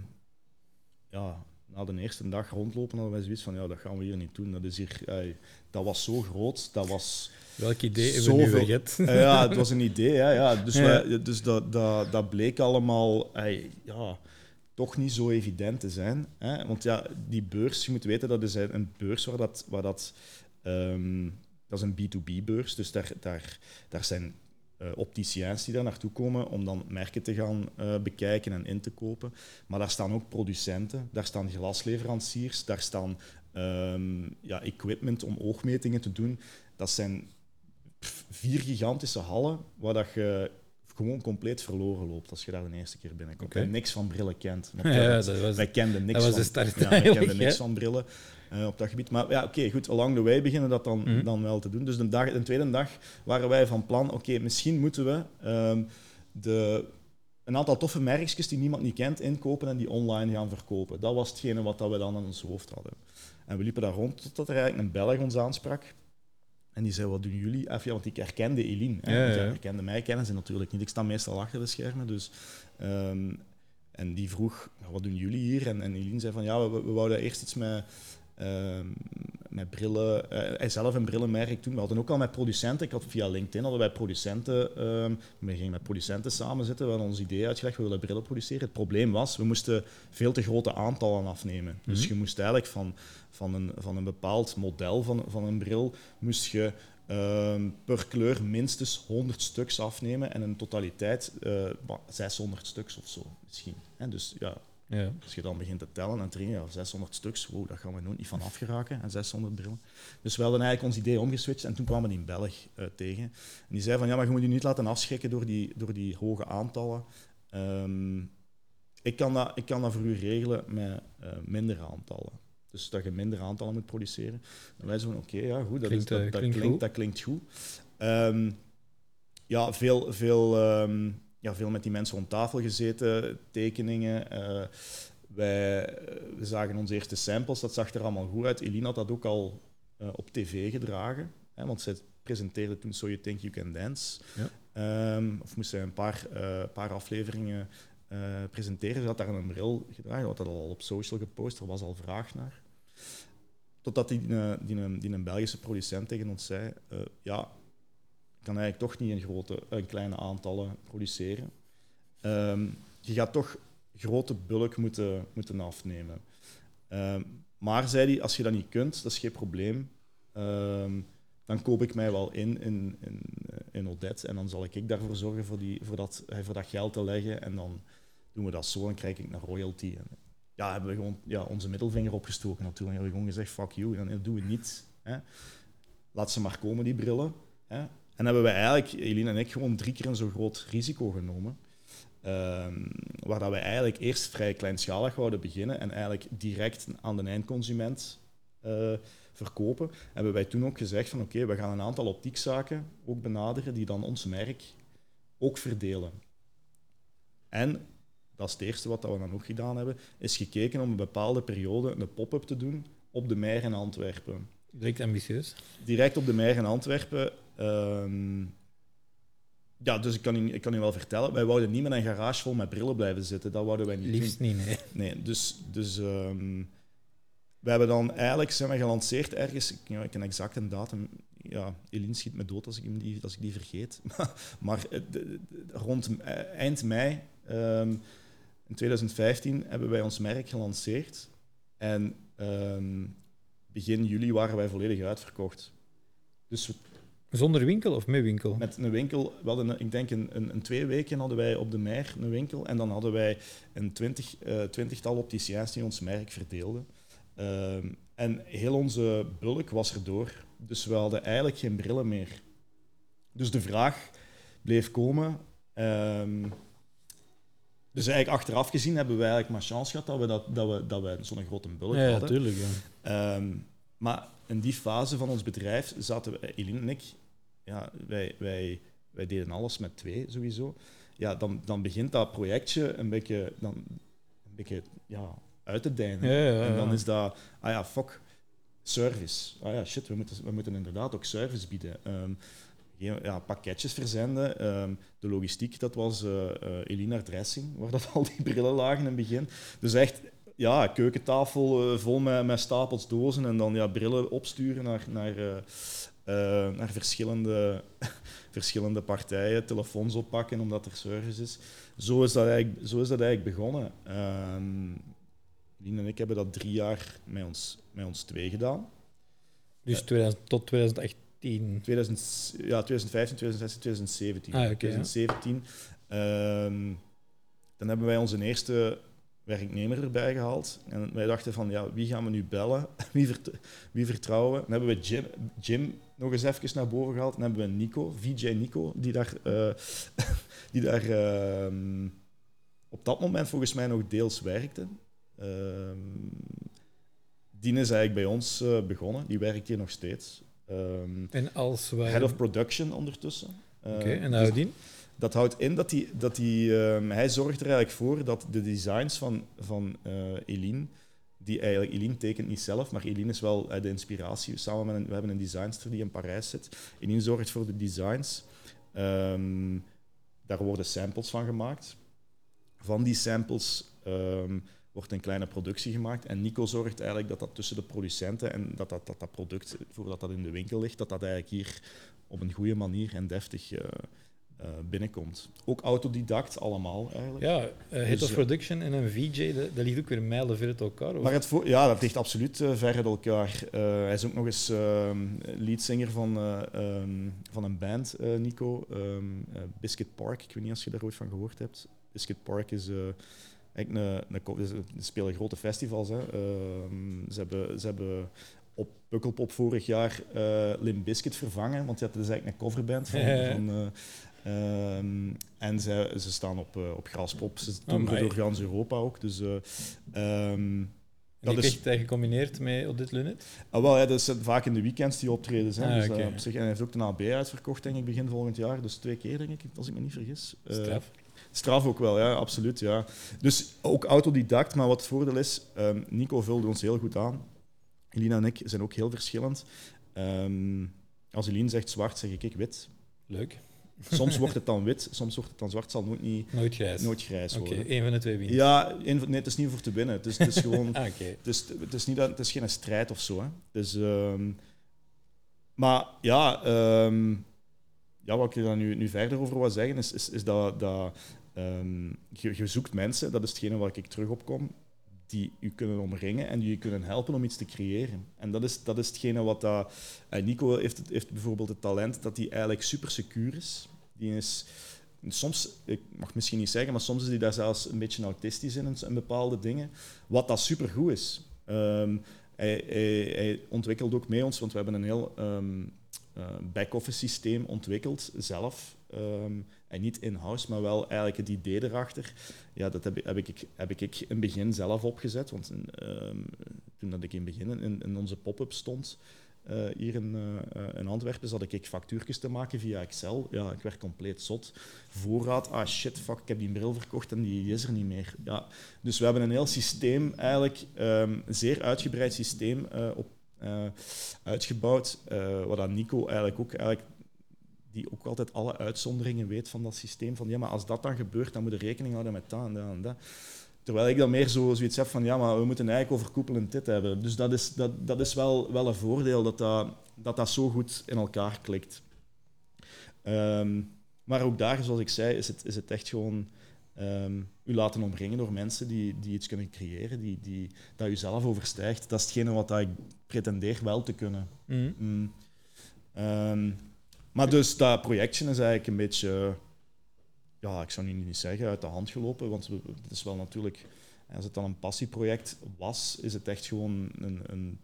ja, na de eerste dag rondlopen hadden wij zoiets van, ja, dat gaan we hier niet doen. Dat, is hier, dat was zo groot, dat was... Welk idee hebben we nu verget? Ja, het was een idee. Hè, ja. Dus, Ja. wij- dus dat, dat, dat bleek allemaal ey, ja, toch niet zo evident te zijn. Hè. Want ja, die beurs, je moet weten, dat is een beurs waar dat... Waar dat, ehm, dat is een B2B-beurs, dus daar, daar, daar zijn opticiens die daar naartoe komen om dan merken te gaan eh, bekijken en in te kopen. Maar daar staan ook producenten, daar staan glasleveranciers, daar staan ehm, ja, equipment om oogmetingen te doen. Dat zijn vier gigantische hallen waar dat je gewoon compleet verloren loopt als je daar de eerste keer binnenkomt. Oké. En niks van brillen kent. Ja, dat was- wij kenden niks dat was van, ja, wij kenden niks van brillen eh, op dat gebied. Maar ja, oké, goed. Along the way beginnen dat dan, Mhm. dan wel te doen. Dus de, dag, de tweede dag waren wij van plan, oké, misschien moeten we ehm, de, een aantal toffe merkjes die niemand niet kent inkopen en die online gaan verkopen. Dat was hetgene wat dat we dan aan ons hoofd hadden. En we liepen daar rond totdat er eigenlijk een Belg ons aansprak. En die zei, wat doen jullie? Ja, want ik herkende Eline. Hè. Ja, herkende mij, kennen ze natuurlijk niet. Ik sta meestal achter de schermen. Dus, ehm, en die vroeg, "Ja, wat doen jullie hier? En, en Eline zei van, ja, we, we wouden eerst iets met, ehm, met brillen. eh, hij zelf een brillenmerk toen. We hadden ook al met producenten. Ik had via LinkedIn hadden wij producenten. ehm, we gingen met producenten samen zitten. We hadden ons idee uitgelegd. We willen brillen produceren. Het probleem was, we moesten veel te grote aantallen afnemen. Dus je moest eigenlijk van, van, een, van een bepaald model van, van een bril moest je ehm, per kleur minstens 100 stuks afnemen en in totaliteit eh, bah, 600 stuks of zo misschien. Dus ja, Ja. als je dan begint te tellen en te rekenen, ja, 600 stuks, wow, daar gaan we nooit niet van afgeraken. En 600 brillen. Dus we hadden eigenlijk ons idee omgeswitcht en toen kwamen we die in Belg eh, tegen. En die zei van, ja, maar je moet je niet laten afschrikken door die, door die hoge aantallen. Ehm, ik, kan dat, ik kan dat voor u regelen met eh minder aantallen. Dus dat je minder aantallen moet produceren. En wij van, oké, ja, goed, dat, Klinkt, is, dat, eh, dat klinkt klinkt, goed. dat klinkt goed. Ehm, ja, veel, veel, ehm, ja, veel met die mensen rond tafel gezeten, tekeningen. eh, wij eh, we zagen onze eerste samples, dat zag er allemaal goed uit. Eline had dat ook al eh, op tv gedragen, hè, want zij presenteerde toen So You Think You Can Dance. Ja. Ehm, of moest zij een paar, paar afleveringen presenteren. Ze had daar een bril gedragen, had dat al op social gepost, er was al vraag naar. Totdat die, die, een, die een Belgische producent tegen ons zei, ja, kan eigenlijk toch niet in grote, een kleine aantallen produceren. Ehm, je gaat toch grote bulk moeten, moeten afnemen. Ehm, maar zei hij, als je dat niet kunt, dat is geen probleem. Ehm, dan koop ik mij wel in in, in, eh, in Odette en dan zal ik daarvoor zorgen voor, die, voor, dat, eh, voor dat geld te leggen en dan doen we dat zo en krijg ik een royalty. En ja, hebben we gewoon ja, onze middelvinger opgestoken natuurlijk. Hebben we gewoon gezegd, fuck you, dan doen we niet. Hè. Laat ze maar komen, die brillen. Hè. En hebben wij eigenlijk, Eline en ik, gewoon drie keer een zo groot risico genomen. Ehm, waar dat wij eigenlijk eerst vrij kleinschalig wouden beginnen en eigenlijk direct aan de eindconsument eh, verkopen, hebben wij toen ook gezegd van oké, we gaan een aantal optiekzaken ook benaderen die dan ons merk ook verdelen. En, dat is het eerste wat we dan ook gedaan hebben, is gekeken om een bepaalde periode een pop-up te doen op de Meijer in Antwerpen Direct ambitieus. direct op de Meijer in Antwerpen. Ehm, ja, dus ik kan, u, ik kan u wel vertellen, wij wouden niet met een garage vol met brillen blijven zitten. Dat wouden wij niet Liefst doen. niet, nee. Nee, dus, dus ehm, we hebben dan eigenlijk zijn we gelanceerd ergens, ik, ja, ik ken exact een datum. Ja, Eline schiet me dood als ik, hem die, als ik die vergeet. maar eh, de- de- rond eh, eind mei ehm, in 2015 hebben wij ons merk gelanceerd. En begin juli waren wij volledig uitverkocht. Dus we Zonder winkel of met winkel? met een winkel, we hadden, een- ik denk een, een, een twee weken hadden wij op de Meijer een winkel en dan hadden wij een twintig, eh, twintigtal opticiens die ons merk verdeelden. Ehm, en heel onze bulk was erdoor, dus we hadden eigenlijk geen brillen meer. Dus de vraag bleef komen, ehm, Dus eigenlijk achteraf gezien hebben wij eigenlijk maar chance gehad dat we, dat, dat we, dat we zo'n grote bulk Ja, hadden. natuurlijk. Ja. Ehm, maar in die fase van ons bedrijf zaten we, Eline en ik, ja, wij, wij, wij deden alles met twee sowieso. Ja, dan, dan begint dat projectje een beetje, dan, een beetje ja, uit te deinen. Ja, ja, ja, En dan is dat, ah ja, fuck, service. Ah ja, shit, we moeten, we moeten inderdaad ook service bieden. Ehm, ja, pakketjes verzenden. Ehm, de logistiek, dat was eh, Elina Dressing, waar dat al die brillen lagen in het begin. Dus echt, ja, keukentafel eh, vol met, met stapels dozen en dan ja, brillen opsturen naar, naar, naar verschillende, verschillende partijen, telefoons oppakken omdat er service is. Zo is dat eigenlijk, zo is dat eigenlijk begonnen. Ehm Lien en ik hebben dat drie jaar met ons, met ons twee gedaan. Dus 2000, tot 2018. 2000, ja, 2015, 2016, 2017. Ah, oké, ja. 2017. ehm, dan hebben wij onze eerste werknemer erbij gehaald. En wij dachten van, ja, wie gaan we nu bellen? Wie, vert- wie vertrouwen we? Dan hebben we Jim, Jim nog eens even naar boven gehaald. Dan hebben we Nico, VJ Nico, die daar, eh, die daar ehm, op dat moment volgens mij nog deels werkte. Ehm, die is eigenlijk bij ons eh, begonnen. Die werkt hier nog steeds. Ehm, En als wij... Head of Production ondertussen. Eh, Oké, en dus nadien? Dat houdt in dat, hij, dat hij, ehm, hij zorgt er eigenlijk voor dat de designs van, van eh Eline, die eigenlijk, Eline tekent niet zelf, maar Eline is wel eh, de inspiratie. Samen met een, we hebben een designster die in Parijs zit. Eline zorgt voor de designs. Ehm, daar worden samples van gemaakt. Van die samples ehm, wordt een kleine productie gemaakt. En Nico zorgt eigenlijk dat dat tussen de producenten en dat dat, dat, dat product, voordat dat in de winkel ligt, dat dat eigenlijk hier op een goede manier en deftig eh, eh, binnenkomt. Ook autodidact allemaal eigenlijk. Ja, eh Head Dus, of eh, Production en een VJ, dat, dat ligt ook weer mijlen ver uit elkaar. of? Maar het ja, dat ligt absoluut eh, ver uit elkaar. Hij is ook nog eens ehm leadzanger van, eh, ehm, van een band, Nico. Eh, Biscuit Park, ik weet niet of je daar ooit van gehoord hebt. Biscuit Park is... Eigenlijk een, een, ze spelen grote festivals. Hè. Ze, hebben, ze hebben op Pukkelpop vorig jaar Limp Bizkit vervangen, want dat is eigenlijk een coverband van... Ja. van ehm, en ze, ze staan op, eh, op Graspop. Ze toeren Amai. door gans Europa ook. Dus, ehm, En dat is- echt gecombineerd met Odette Lunet? Ah, wel, ja, dat is vaak in de weekends die optredens. Hè. Ah, dus, eh, op zich, en hij heeft ook de AB uitverkocht, denk ik, begin volgend jaar. Dus twee keer, denk ik, als ik me niet vergis. Straf. Straf ook wel, ja, absoluut. Ja. Dus ook autodidact, maar wat het voordeel is, ehm, Nico vulde ons heel goed aan. Elina en ik zijn ook heel verschillend. Als Eline zegt zwart, zeg ik, ik wit. Leuk. Soms wordt het dan wit, soms wordt het dan zwart. Het zal nooit, niet, Nooit grijs. nooit grijs Oké, worden. één van de twee wint. Ja, één van- nee, het is niet voor te winnen. Het is, het is gewoon... Ah. Het is, het is, niet dat, het is geen strijd of zo. Hè. Dus, ehm, maar ja, ehm, ja, wat ik er dan nu, nu verder over wil zeggen, is, is, is dat, dat ehm, je, je zoekt mensen, dat is hetgene waar ik terug op kom, die u kunnen omringen en die je kunnen helpen om iets te creëren. En dat is, dat is hetgene wat dat... en Nico heeft, het- heeft bijvoorbeeld het talent dat hij eigenlijk super secuur is. Die is soms, ik mag misschien niet zeggen, maar soms is hij daar zelfs een beetje autistisch in, in bepaalde dingen. Wat dat supergoed is. Ehm, hij, hij, ontwikkelt ook mee ons, want we hebben een heel ehm eh, back-office systeem ontwikkeld zelf. Ehm, en niet in-house, maar wel eigenlijk het idee erachter. Ja, dat heb, heb, ik, heb ik in het begin zelf opgezet. Want toen dat ik in het begin in, in onze pop-up stond, eh, hier in, eh, in Antwerpen, zat ik factuurtjes te maken via Excel. Ja, ik werd compleet zot. Voorraad, ah shit, fuck, ik heb die bril verkocht en die is er niet meer. Ja, dus we hebben een heel systeem, eigenlijk ehm, een zeer uitgebreid systeem op, uitgebouwd, wat Nico eigenlijk ook, eigenlijk, die ook altijd alle uitzonderingen weet van dat systeem. Van ja, maar als dat dan gebeurt, dan moet je rekening houden met dat en dat en dat. Terwijl ik dan meer zo, zoiets heb van ja, maar we moeten eigenlijk overkoepelend dit hebben. Dus dat is, dat, dat is wel, wel een voordeel dat dat, dat dat zo goed in elkaar klikt. Ehm, maar ook daar, zoals ik zei, is het, is het echt gewoon ehm, u laten omringen door mensen die, die iets kunnen creëren, die, die, dat u zelf overstijgt. Dat is hetgene wat ik pretendeer wel te kunnen. Mhm. Mm. Ehm, maar dus dat projectje is eigenlijk een beetje, ja, ik zou nu niet zeggen uit de hand gelopen, want het is wel natuurlijk, als het dan een passieproject was, is het echt gewoon een, een,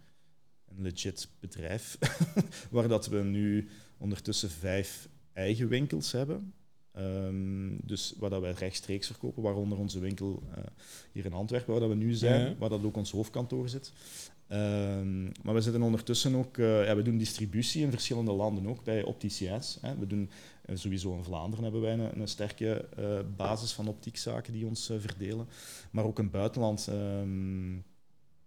een legit bedrijf, waar dat we nu ondertussen vijf eigen winkels hebben. Ehm, dus waar dat wij rechtstreeks verkopen, waaronder onze winkel eh, hier in Antwerpen, waar dat we nu zijn, Ja. waar dat ook ons hoofdkantoor zit. Ehm, maar we zitten ondertussen ook, eh, ja, we doen distributie in verschillende landen ook bij opticiens. We doen eh, sowieso in Vlaanderen hebben wij een, een sterke eh, basis van optiekzaken die ons verdelen, maar ook in het buitenland. ehm,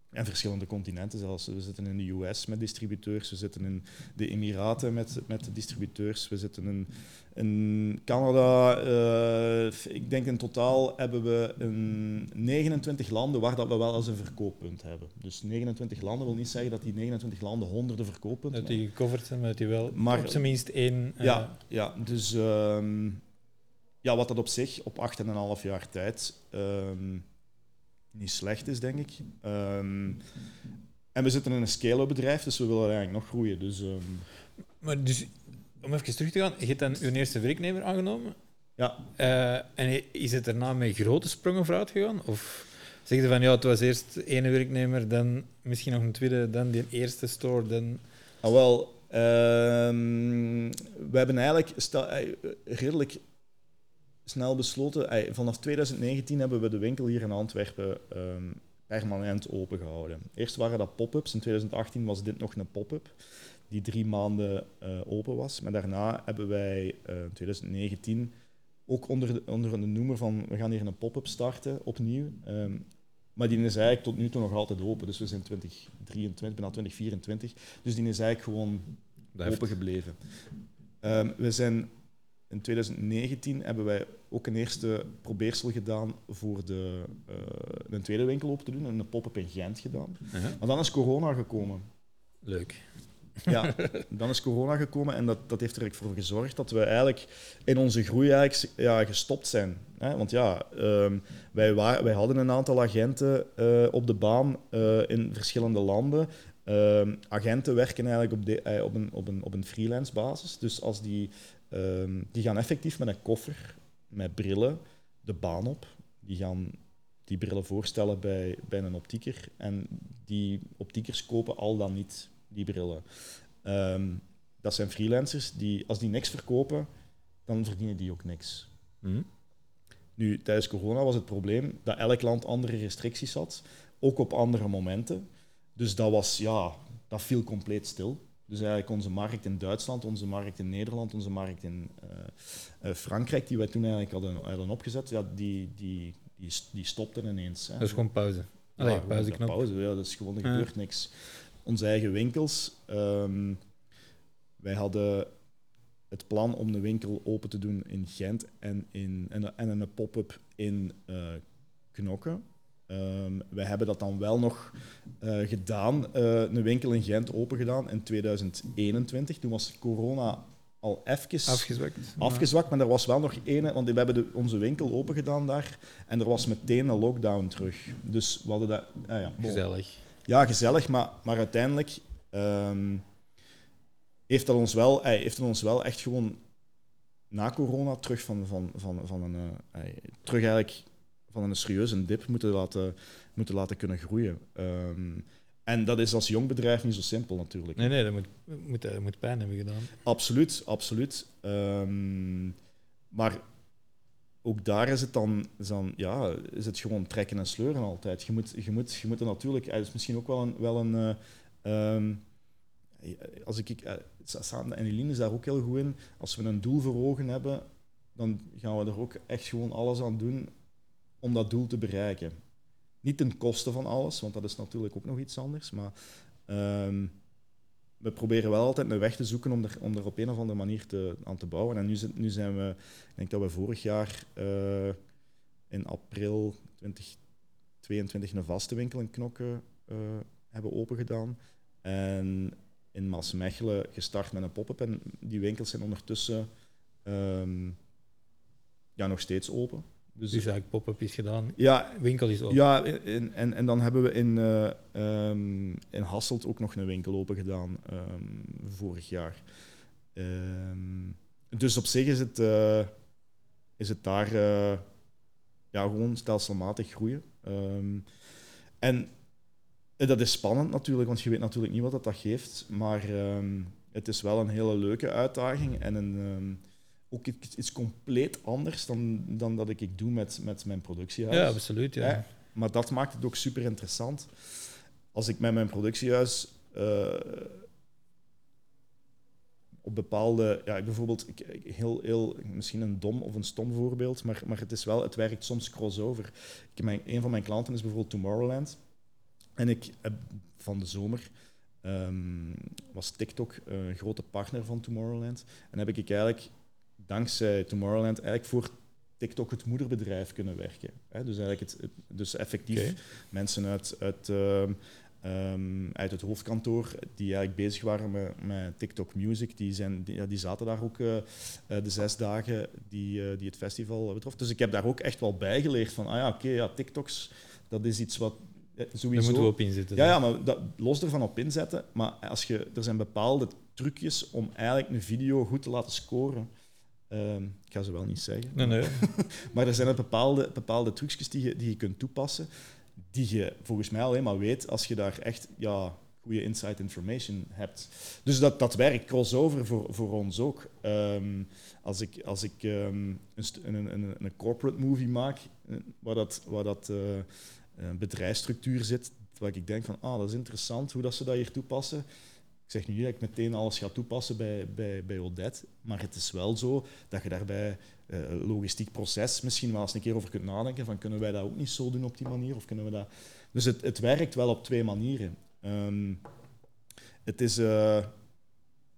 en verschillende continenten zelfs. We zitten in de US met distributeurs, we zitten in de Emiraten met, met distributeurs, we zitten in, in Canada. eh, ik denk in totaal hebben we een 29 landen waar dat we wel als een verkooppunt hebben. Dus 29 landen wil niet zeggen dat die 29 landen honderden verkooppunten Dat die gecoverd zijn, maar dat die wel Maar- op zijn minst één... eh, ja, ja, dus ehm, ja, wat dat op zich op 8,5 jaar tijd ehm, niet slecht is, denk ik. Ehm, en we zitten in een scale-up bedrijf, dus we willen eigenlijk nog groeien. Dus ehm, Maar dus, om even terug te gaan, je hebt dan je eerste werknemer aangenomen. ja, Eh, en is het daarna met grote sprongen vooruit gegaan? Of zeg je van ja, het was eerst ene werknemer, dan misschien nog een tweede, dan die eerste store, dan. ah, wel, ehm, we hebben eigenlijk eh, redelijk snel besloten. vanaf 2019 hebben we de winkel hier in Antwerpen ehm, permanent open gehouden. Eerst waren dat pop-ups. In 2018 was dit nog een pop-up die drie maanden eh, open was. Maar daarna hebben wij eh, in 2019 ook onder de, onder de noemer van we gaan hier een pop-up starten opnieuw. Ehm, maar die is eigenlijk tot nu toe nog altijd open. Dus we zijn 2023, bijna 2024. Dus die is eigenlijk gewoon open gebleven. Ehm, we zijn in 2019 hebben wij ook een eerste probeersel gedaan voor de, eh, een tweede winkel open te doen, een pop-up in Gent gedaan. Maar dan is corona gekomen. Leuk. Ja, dan is corona gekomen en dat, dat heeft er eigenlijk voor gezorgd dat we eigenlijk in onze groei eigenlijk, ja, gestopt zijn. Hè? Want ja, ehm, wij, wij hadden een aantal agenten eh, op de baan eh, in verschillende landen. Ehm, agenten werken eigenlijk op, de, op, een, op, een, op een freelance basis. Dus als die, ehm, die gaan effectief met een koffer, met brillen, de baan op. Die gaan die brillen voorstellen bij, bij een optieker. En die optiekers kopen al dan niet die brillen. Ehm, dat zijn freelancers die, als die niks verkopen, dan verdienen die ook niks. Hm? Nu, tijdens corona was het probleem dat elk land andere restricties had, ook op andere momenten. Dus dat was, ja, dat viel compleet stil. Dus eigenlijk onze markt in Duitsland, onze markt in Nederland, onze markt in eh, eh, Frankrijk, die wij toen eigenlijk hadden, hadden opgezet, ja, die, die, die, die stopten ineens. Hè. Dat is gewoon pauze. Allee, Ja, gewoon pauzeknop. pauze, ja, dat is gewoon, er Ja. gebeurt niks. Onze eigen winkels. ehm, wij hadden het plan om de winkel open te doen in Gent en, in, en, en een pop-up in eh, Knokke. Ehm, wij hebben dat dan wel nog eh, gedaan, eh, een winkel in Gent open gedaan in 2021. Toen was corona al even Afgezwakt. afgezwakt, maar er was wel nog één, want we hebben de, onze winkel open gedaan daar en er was meteen een lockdown terug. Dus we hadden dat... ah ja, bon. Gezellig. Ja, gezellig, maar, maar uiteindelijk ehm, heeft, dat ons wel, eh, heeft dat ons wel echt gewoon na corona terug van, van, van, van een, eh, eh, terug eigenlijk van een serieuze dip moeten laten, moeten laten kunnen groeien. Ehm, en dat is als jong bedrijf niet zo simpel natuurlijk. Nee, nee, dat moet, moet, dat moet pijn hebben gedaan. Absoluut, absoluut. Ehm, maar ook daar is het dan, is dan ja, is het gewoon trekken en sleuren altijd. Je moet, je moet, je moet er natuurlijk, het is misschien ook wel een, wel een eh, ehm, als ik, ik eh, en Eline is daar ook heel goed in. Als we een doel voor ogen hebben, dan gaan we er ook echt gewoon alles aan doen om dat doel te bereiken. Niet ten koste van alles, want dat is natuurlijk ook nog iets anders. Maar ehm, we proberen wel altijd een weg te zoeken om er, op een of andere manier te, aan te bouwen. En nu, nu zijn we, ik denk dat we vorig jaar eh, in april 2022 een vaste winkel in Knokke eh, hebben opengedaan. En in Maasmechelen gestart met een pop-up. En die winkels zijn ondertussen ehm, ja, nog steeds open. Dus, Dus eigenlijk pop-up is gedaan. ja, Winkel is open. ja, en, en, en dan hebben we in, eh, ehm, in Hasselt ook nog een winkel open gedaan ehm, vorig jaar. Ehm, dus op zich is het, eh, is het daar eh, ja, gewoon stelselmatig groeien. En dat is spannend natuurlijk, want je weet natuurlijk niet wat dat, dat geeft. Maar het is wel een hele leuke uitdaging en een, ook iets, iets compleet anders dan, dan dat ik, ik doe met, met mijn productiehuis. Ja, absoluut. Ja. Maar dat maakt het ook super interessant. Als ik met mijn productiehuis eh, op bepaalde, ja, bijvoorbeeld, ik, heel, heel, misschien een dom of een stom voorbeeld, maar, maar het is wel, het werkt soms crossover. Ik heb mijn, een van mijn klanten is bijvoorbeeld Tomorrowland. En ik heb van de zomer ehm, was TikTok een grote partner van Tomorrowland. En heb ik eigenlijk dankzij Tomorrowland eigenlijk voor TikTok het moederbedrijf kunnen werken. Hè? Dus eigenlijk het, dus effectief mensen uit, uit, ehm, ehm, uit het hoofdkantoor die eigenlijk bezig waren met, met TikTok Music, die, zijn, die, zaten daar ook eh, eh, de zes dagen die, eh, die het festival betrof. Dus ik heb daar ook echt wel bijgeleerd van, ah ja, oké, ja, TikToks, dat is iets wat sowieso... Daar moeten we op inzetten. Ja, ja, maar dat, los ervan op inzetten. Maar als je, er zijn bepaalde trucjes om eigenlijk een video goed te laten scoren. Ehm, ik ga ze wel niet zeggen. Nee, nee. Maar er zijn er bepaalde, bepaalde trucjes die je, die je kunt toepassen, die je volgens mij alleen maar weet als je daar echt ja, goede inside information hebt. Dus dat, dat werkt crossover voor, voor ons ook. Ehm, als ik, als ik ehm, een, een, een, een corporate movie maak, eh, waar dat, waar dat eh, een bedrijfsstructuur zit, waar ik denk van, ah, dat is interessant hoe dat ze dat hier toepassen. Ik zeg niet dat ik meteen alles ga toepassen bij, bij, bij Odette, maar het is wel zo dat je daarbij eh, logistiek proces misschien wel eens een keer over kunt nadenken van kunnen wij dat ook niet zo doen op die manier of kunnen we dat... Dus het, het werkt wel op twee manieren. Ehm, het, is, eh,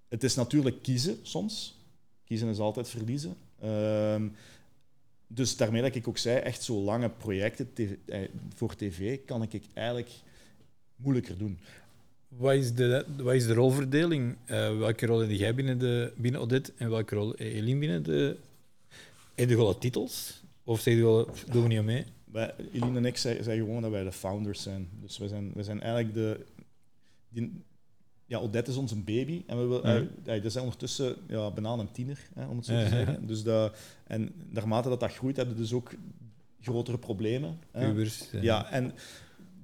het is natuurlijk kiezen soms. Kiezen is altijd verliezen. Ehm, dus daarmee dat ik ook zei, echt zo lange projecten eh, voor tv kan ik eigenlijk moeilijker doen. Wat is de, wat is de rolverdeling? Eh, welke rol heb jij binnen, de, binnen Odette en welke rol heeft Eline binnen de... Heb je gewoon titels? Of zeg je wel, doen we niet aan mee? Wij, Eline en ik zeggen gewoon dat wij de founders zijn. Dus wij zijn, wij zijn eigenlijk de... Die, ja, Odette is onze baby. En we wil, Mhm. eh, dat ondertussen ja, bijna een tiener, hè, om het zo te ja, ja. zeggen. Dus dat, en naarmate dat dat groeit, hebben we dus ook grotere problemen. hè. Pubers. eh. Ja, en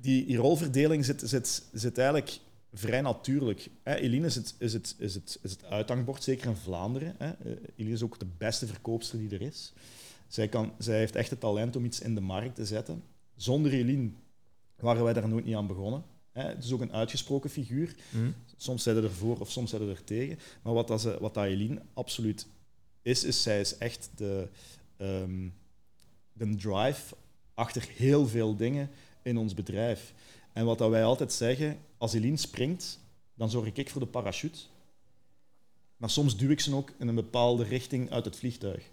die, die rolverdeling zit, zit, zit eigenlijk vrij natuurlijk. Hè, Eline is het, is, het, is, het, is het uithangbord, zeker in Vlaanderen. Hè. Eh, Eline is ook de beste verkoopster die er is. Zij, kan, zij heeft echt het talent om iets in de markt te zetten. Zonder Eline waren wij daar nooit niet aan begonnen. Hè. Het is ook een uitgesproken figuur. Hm? Soms zijn ze ervoor of soms zijn ze er tegen. Maar wat, dat ze, wat dat Eileen absoluut is, is zij is echt de, ehm, de drive achter heel veel dingen in ons bedrijf. En wat dat wij altijd zeggen, als Eileen springt, dan zorg ik voor de parachute. Maar soms duw ik ze ook in een bepaalde richting uit het vliegtuig.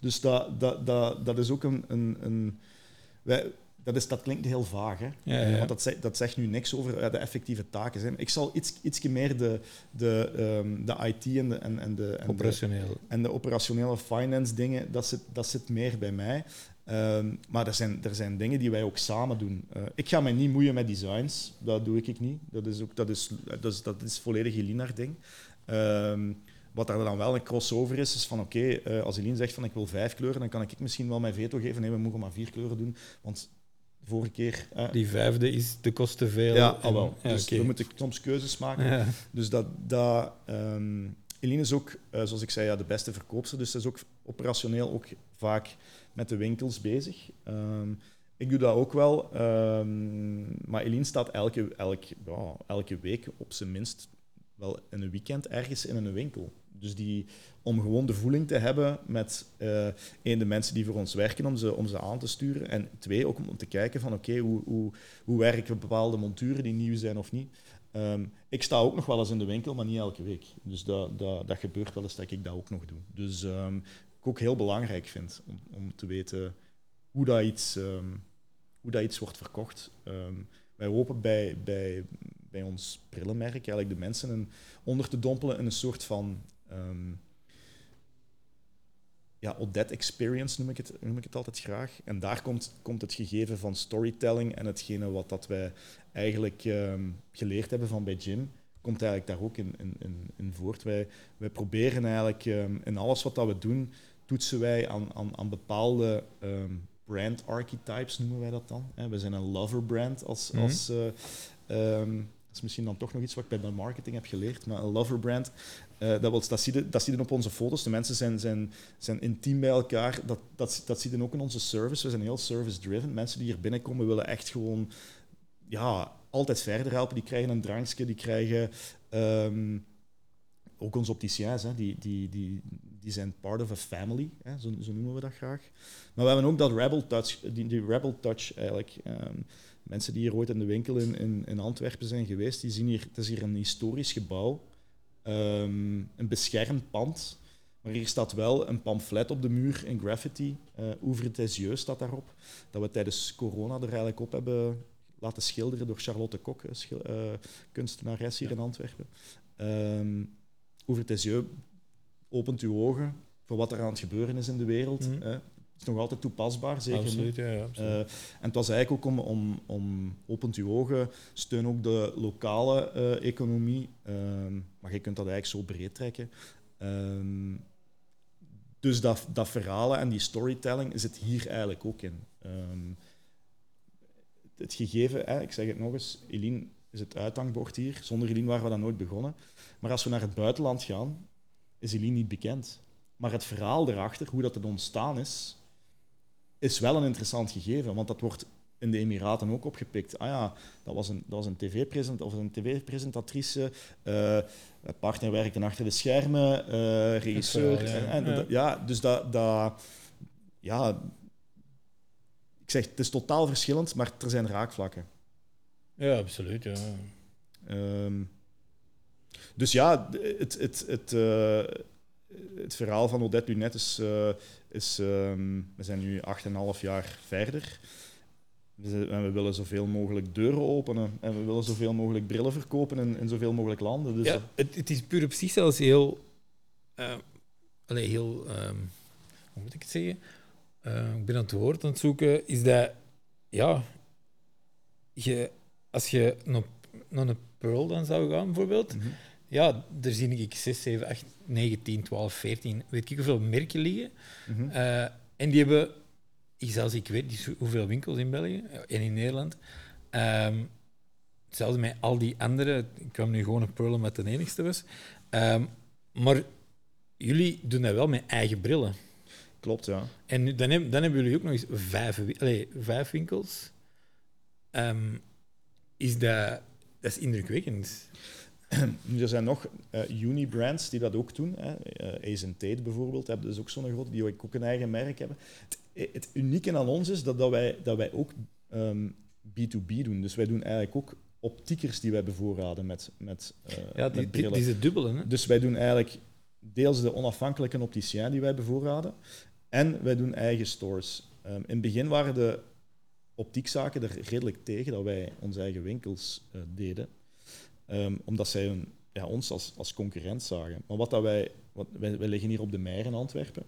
Dus dat, dat, dat, dat is ook een... een, een wij, dat, is, dat klinkt heel vaag, hè? Ja, want dat zegt, dat zegt nu niks over eh, de effectieve taken. Zijn. Ik zal iets, ietsje meer de, de, ehm, de IT en de, en, en de, en de, en de operationele finance dingen, dat zit, dat zit meer bij mij. Ehm, maar er zijn, er zijn dingen die wij ook samen doen. Eh, ik ga mij niet moeien met designs, dat doe ik niet. Dat is, ook, dat is, dat is, dat is volledig Elina's ding. Ehm, wat daar dan wel een crossover is, is van oké, eh, als Eline zegt van ik wil vijf kleuren, dan kan ik misschien wel mijn veto geven. Nee, we mogen maar vier kleuren doen, want de vorige keer... Die vijfde is te kosten veel. ja, en- al wel. ja, dus we moeten soms keuzes maken. Ja. Dus dat, dat, ehm, Eline is ook, eh, zoals ik zei, ja, de beste verkoopster. Dus ze is ook operationeel ook vaak met de winkels bezig. Ehm, ik doe dat ook wel. ehm, maar Eline staat elke, ja, elke week op zijn minst wel in een weekend ergens in een winkel. Dus die, om gewoon de voeling te hebben met eh één, de mensen die voor ons werken, om ze, om ze aan te sturen. En twee, ook om te kijken van oké, hoe, hoe, hoe werken bepaalde monturen die nieuw zijn of niet. Ehm, ik sta ook nog wel eens in de winkel, maar niet elke week. Dus dat, dat, dat gebeurt wel eens dat ik dat ook nog doe. Dus ook heel belangrijk vind om, om te weten hoe dat iets, ehm, hoe dat iets wordt verkocht. Ehm, wij hopen bij, bij, bij ons brillenmerk eigenlijk de mensen een, onder te dompelen in een soort van ehm, ja, Odette experience noem ik, het, noem ik het altijd graag. En daar komt, komt het gegeven van storytelling en hetgene wat dat wij eigenlijk geleerd hebben van bij Jim, komt eigenlijk daar ook in, in, in, voort. Wij, wij proberen eigenlijk in alles wat dat we doen, toetsen wij aan, aan, aan bepaalde ehm, brand archetypes, noemen wij dat dan. Hè. We zijn een lover brand als, Mhm. als, eh, ehm, is misschien dan toch nog iets wat ik bij de marketing heb geleerd, maar een lover brand, eh, dat, wil, dat, zie je, dat zie je op onze foto's. De mensen zijn, zijn, zijn intiem bij elkaar. Dat, dat, dat zie je ook in onze service. We zijn heel service-driven. Mensen die hier binnenkomen willen echt gewoon ja, altijd verder helpen. Die krijgen een drankje, die krijgen... ehm, ook onze opticiens, hè, die, die, die, die zijn part of a family, hè, zo, zo noemen we dat graag. Maar we hebben ook dat rebel touch, die, die rebel touch eigenlijk. Ehm, mensen die hier ooit in de winkel in, in, in Antwerpen zijn geweest, die zien hier, het is hier een historisch gebouw, ehm, een beschermd pand. Maar hier staat wel een pamflet op de muur in graffiti. eh Ouvre tes yeux staat daarop. Dat we tijdens corona er eigenlijk op hebben laten schilderen door Charlotte Kok, eh, kunstenares hier in Antwerpen. Um, Ouvre tes yeux, opent uw ogen voor wat er aan het gebeuren is in de wereld. Mhm. hè. Het is nog altijd toepasbaar, zeker nu. Absoluut, ja. ja, absoluut. Eh, en het was eigenlijk ook om, om, om opent uw ogen, steun ook de lokale eh, economie. Ehm, maar je kunt dat eigenlijk zo breed trekken. Ehm, dus dat, dat verhalen en die storytelling zit hier eigenlijk ook in. Ehm, het gegeven, hè, ik zeg het nog eens, Eline is het uithangbord hier. Zonder Eline waren we dat nooit begonnen. Maar als we naar het buitenland gaan, is Eline niet bekend. Maar het verhaal erachter, hoe dat het ontstaan is, is wel een interessant gegeven, want dat wordt in de Emiraten ook opgepikt. Ah ja, dat was een, dat was een tv-present of een tv-presentatrice, eh partner werkte achter de schermen, eh, regisseur. ja. en, en Ja. dat- ja, dus dat, dat, ja, ik zeg, het is totaal verschillend, maar er zijn raakvlakken. ja, absoluut, ja. Ehm, dus ja, het, het, het, eh, het verhaal van Odette Lunet is... eh, is ehm, we zijn nu 8,5 jaar verder. We- En we willen zoveel mogelijk deuren openen. En we willen zoveel mogelijk brillen verkopen in, in zoveel mogelijk landen. Dus ja het, het is puur op zich zelfs heel... allee, heel... ehm, hoe moet ik het zeggen? Ik ben aan het woord aan het zoeken. Is dat... Ja... Je, als je naar een Pearl dan zou gaan, bijvoorbeeld... Mhm. Ja, daar zie ik 6, 7, 8, 9, 10, 12, 14... Weet ik hoeveel merken liggen. Eh, en die hebben... Ik, zelfs, ik weet niet hoeveel winkels in België en in Nederland. Ehm hetzelfde met al die andere. Ik kwam nu gewoon op Pearl het de enigste was. Ehm, maar jullie doen dat wel met eigen brillen. Klopt, ja. En nu- dan, heb- dan hebben jullie ook nog eens vijf, allee, vijf winkels. Ehm, is dat, dat is indrukwekkend. Er zijn nog eh uni-brands die dat ook doen. Hè. Eh, Ace Tate bijvoorbeeld, hebben dus ook zo'n grote, die ook een eigen merk hebben. Het, het unieke aan ons is dat, dat, wij, dat wij ook ehm, B2B doen. Dus wij doen eigenlijk ook optiekers die wij bevoorraden met, met, eh, Ja, die, met brillen. die is het dubbele. Hè? Dus wij doen eigenlijk deels de onafhankelijke opticien die wij bevoorraden. En wij doen eigen stores. Ehm, in het begin waren de optiekzaken er redelijk tegen dat wij onze eigen winkels eh, deden. Ehm, omdat zij hun, ja, ons als, als concurrent zagen. Maar wat dat wij, wat, wij, liggen hier op de Meijer in Antwerpen.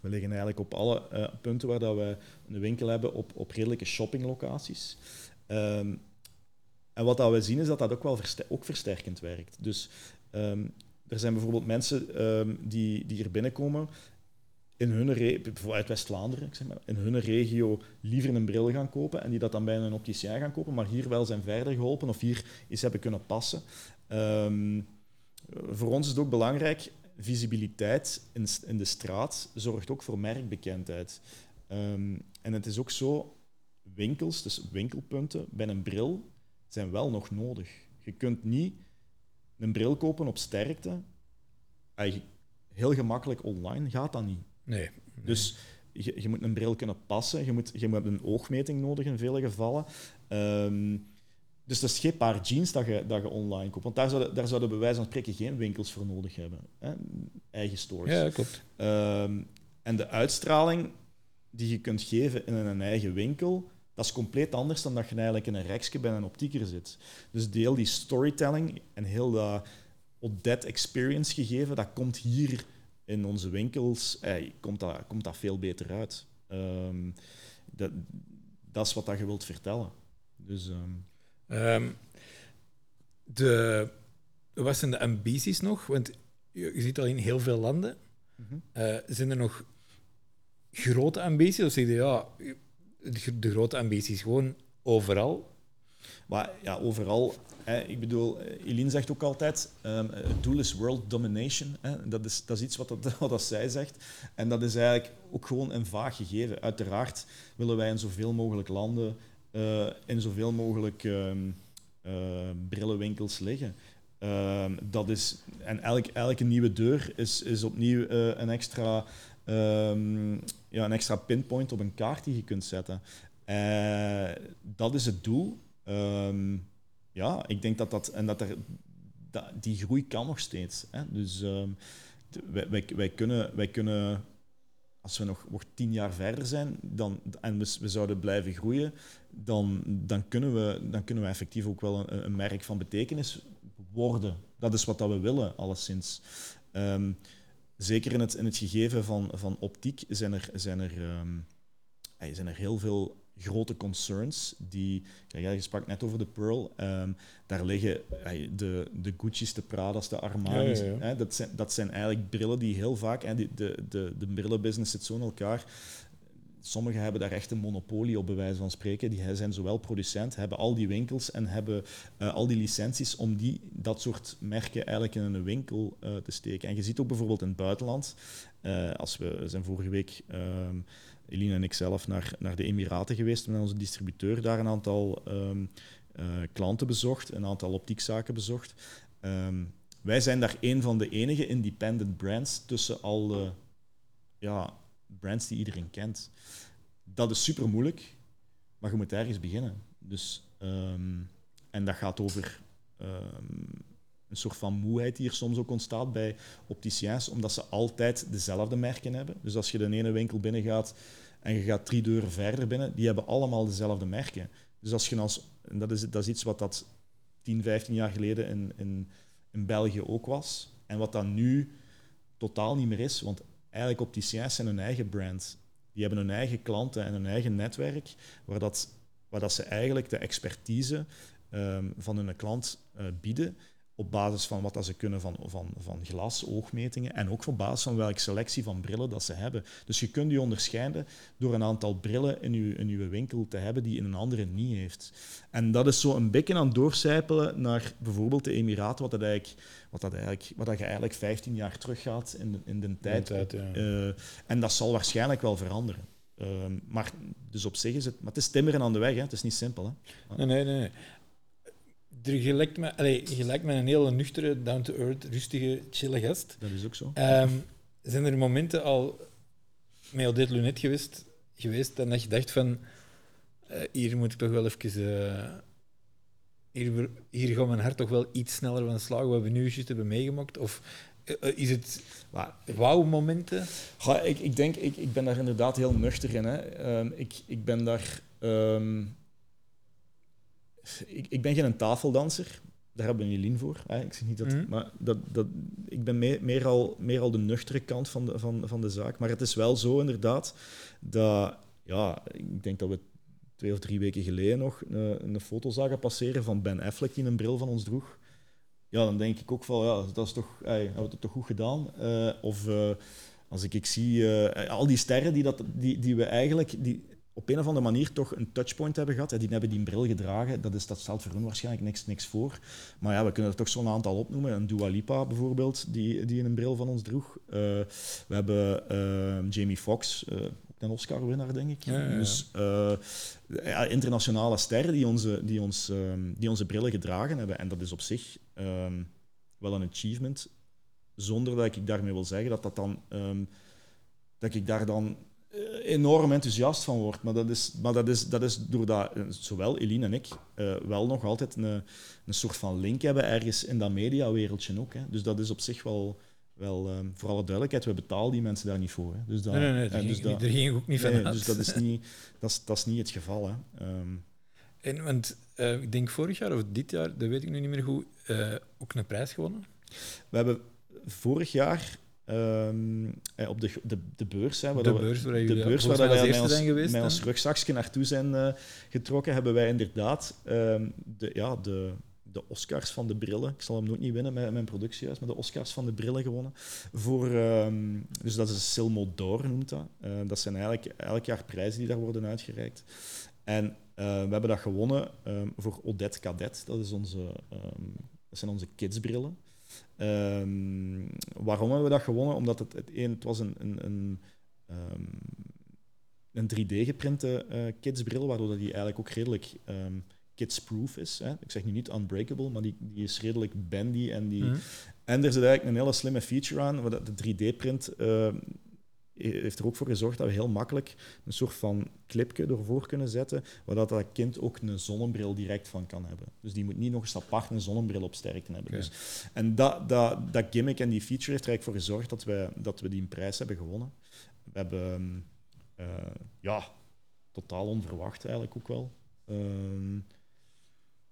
We liggen eigenlijk op alle eh, punten waar dat wij een winkel hebben op, op redelijke shoppinglocaties. Ehm, en wat dat we zien is dat dat ook wel ook versterkend werkt. Dus ehm, er zijn bijvoorbeeld mensen die, die hier binnenkomen in hun uit West-Vlaanderen, zeg maar, in hun regio liever een bril gaan kopen en die dat dan bij een opticien gaan kopen, maar hier wel zijn verder geholpen of hier iets hebben kunnen passen. Ehm, voor ons is het ook belangrijk, visibiliteit in, in de straat zorgt ook voor merkbekendheid. Ehm, en het is ook zo, winkels, dus winkelpunten bij een bril, zijn wel nog nodig. Je kunt niet een bril kopen op sterkte. Eigenlijk heel gemakkelijk online gaat dat niet. Nee. Dus je, je moet een bril kunnen passen. Je moet, je hebt een oogmeting nodig in vele gevallen. Ehm, dus dat is geen paar jeans dat je, dat je online koopt. Want daar zouden, daar zouden bij wijze van spreken geen winkels voor nodig hebben. Hè? Eigen stores. Ja, klopt. Ehm, en de uitstraling die je kunt geven in een eigen winkel, dat is compleet anders dan dat je eigenlijk in een rekje bij een optieker zit. Dus deel die storytelling en heel dat Odette experience gegeven, dat komt hier in onze winkels, komt, dat, komt dat veel beter uit. Ehm, dat, dat is wat dat je wilt vertellen. Dus, ehm, Ehm, de, wat zijn de ambities nog? Want je, je ziet al in heel veel landen. Mhm. Eh, zijn er nog grote ambities? Of zeg je, ja, de, de grote ambities gewoon overal? Maar ja, overal, hè, ik bedoel, eh, Eline zegt ook altijd, ehm, het doel is world domination. Hè. Dat, is, dat is iets wat, dat, wat zij zegt. En dat is eigenlijk ook gewoon een vaag gegeven. Uiteraard willen wij in zoveel mogelijk landen, uh, in zoveel mogelijk um, brillenwinkels liggen. Dat is, en elk, elke nieuwe deur is, is opnieuw uh, een, extra, ja, een extra pinpoint op een kaart die je kunt zetten. Uh, dat is het doel. Um, ja, ik denk dat dat. En dat er. Dat, die groei kan nog steeds. Hè? Dus um, wij, wij, kunnen, wij kunnen. Als we nog, nog tien jaar verder zijn dan, en we, we zouden blijven groeien, dan, dan, kunnen we, dan kunnen we effectief ook wel een, een merk van betekenis worden. Dat is wat dat we willen, alleszins. Um, zeker in het, in het gegeven van, van optiek zijn er, zijn, er, zijn er heel veel grote concerns. Die, kijk, je sprak net over de Pearl. Um, daar liggen de, de Gucci's, de Prada's, de Armani's. Ja, ja, ja. Hè, dat, zijn, dat zijn eigenlijk brillen die heel vaak... Hè, de, de, de, de brillenbusiness zit zo in elkaar. Sommigen hebben daar echt een monopolie op, bij wijze van spreken. Die zijn zowel producent, hebben al die winkels en hebben uh, al die licenties om die, dat soort merken eigenlijk in een winkel uh, te steken. En je ziet ook bijvoorbeeld in het buitenland, uh, als we zijn vorige week... Eline en ik zelf naar, naar de Emiraten geweest met onze distributeur, daar een aantal um, uh, klanten bezocht, een aantal optiekzaken bezocht. Um, wij zijn daar een van de enige independent brands tussen al de ja, brands die iedereen kent. Dat is super moeilijk, maar je moet ergens beginnen. Dus, um, en dat gaat over een soort van moeheid die soms ook ontstaat bij opticiens, omdat ze altijd dezelfde merken hebben. Dus als je de ene winkel binnengaat en je gaat drie deuren verder binnen, die hebben allemaal dezelfde merken. Dus als je als, en dat is, dat is iets wat dat 10, 15 jaar geleden in, in, in België ook was, en wat dat nu totaal niet meer is, want eigenlijk opticiens zijn hun eigen brand. Die hebben hun eigen klanten en hun eigen netwerk, waar, dat, waar dat ze eigenlijk de expertise um, van hun klant uh, bieden op basis van wat dat ze kunnen van, van, van glas, oogmetingen en ook op basis van welke selectie van brillen dat ze hebben. Dus je kunt die onderscheiden door een aantal brillen in je, in uw winkel te hebben die in een andere niet heeft. En dat is zo een beetje aan het doorcijpelen naar bijvoorbeeld de Emiraten, wat, dat eigenlijk, wat, dat eigenlijk, wat dat je eigenlijk 15 jaar teruggaat in de, in de tijd. In de tijd ja. uh, en dat zal waarschijnlijk wel veranderen. Uh, maar dus op zich is het... Maar het is timmeren aan de weg, hè. het is niet simpel. Hè. Nee, nee, nee er gelijkt me, allee, gelijk me een hele nuchtere, down-to-earth, rustige, chille gast. Dat is ook zo. Um, zijn er momenten al met dit lunet geweest, geweest dat je dacht van uh, hier moet ik toch wel even... Uh, hier, hier gaat mijn hart toch wel iets sneller van slagen wat we nu juist hebben meegemaakt? Of uh, is het wauw-momenten? Ja, ik, ik denk, ik, ik ben daar inderdaad heel nuchter in. Hè. Um, ik, ik ben daar... Um, ik, ik ben geen tafeldanser. Daar hebben we Jelien voor. Hè. Ik zeg niet dat, mm. maar dat, dat, ik ben meer, meer, al, meer al de nuchtere kant van de, van, van de zaak. Maar het is wel zo inderdaad dat, ja, ik denk dat we twee of drie weken geleden nog een, een foto zagen passeren van Ben Affleck die een bril van ons droeg. Ja, dan denk ik ook van, ja, dat is toch, hey, hebben we het toch goed gedaan? Uh, of uh, als ik, ik zie uh, al die sterren die, dat, die, die we eigenlijk, die, op een of andere manier toch een touchpoint hebben gehad. Die hebben die bril gedragen. Dat, is, dat stelt voor hen waarschijnlijk niks, niks voor. Maar ja, we kunnen er toch zo'n aantal opnoemen. Een Dua Lipa bijvoorbeeld, die, die een bril van ons droeg. Uh, we hebben uh, Jamie Foxx, uh, een Oscar-winnaar, denk ik. Ja, ja, ja. Dus ja, internationale sterren die onze, die, ons, um, die onze brillen gedragen hebben. En dat is op zich um, wel een achievement. Zonder dat ik daarmee wil zeggen dat dat dan... Um, dat ik daar dan enorm enthousiast van word. Maar dat is, maar dat is, dat is doordat zowel Eline en ik uh, wel nog altijd een, een soort van link hebben ergens in dat mediawereldje ook. Hè. Dus dat is op zich wel, wel um, voor alle duidelijkheid, we betalen die mensen daar niet voor. Hè. Dus dat, nee, nee, nee, daar, dus ging, ging ook niet van nee, Dus dat is niet, dat is, dat is niet het geval. Hè. Um, en, want uh, ik denk vorig jaar of dit jaar, dat weet ik nu niet meer goed, ook een prijs gewonnen? We hebben vorig jaar Um, op de, de, de beurs, hè, waar de we, beurs waar, de beurs waar wij met ons, zijn geweest, met ons rugzakje naartoe zijn uh, getrokken, hebben wij inderdaad um, de, ja, de, de Oscars van de brillen. Ik zal hem nooit niet winnen met mijn productiehuis, maar de Oscars van de brillen gewonnen. Voor, um, dus dat is Silmo d'Or, noemt dat. Uh, dat zijn eigenlijk elk jaar prijzen die daar worden uitgereikt. En eh, we hebben dat gewonnen ehm, voor Odette Cadet. Dat, is onze, ehm, dat zijn onze kidsbrillen. Ehm, waarom hebben we dat gewonnen? Omdat het, het, een, het was een, een, een, ehm, een 3D-geprinte eh, kidsbril, waardoor dat die eigenlijk ook redelijk ehm, kidsproof is. Hè. Ik zeg nu niet unbreakable, maar die, die is redelijk bendy. En, die, Mhm. en er zit eigenlijk een hele slimme feature aan. dat De 3D-print ehm, heeft er ook voor gezorgd dat we heel makkelijk een soort van clipje ervoor kunnen zetten, waar dat, kind ook een zonnebril direct van kan hebben. Dus die moet niet nog eens apart een zonnebril op sterkte hebben. Dus, en dat, dat, dat gimmick en die feature heeft er eigenlijk voor gezorgd dat we, dat we die prijs hebben gewonnen. We hebben, eh, ja, totaal onverwacht eigenlijk ook wel. Ehm,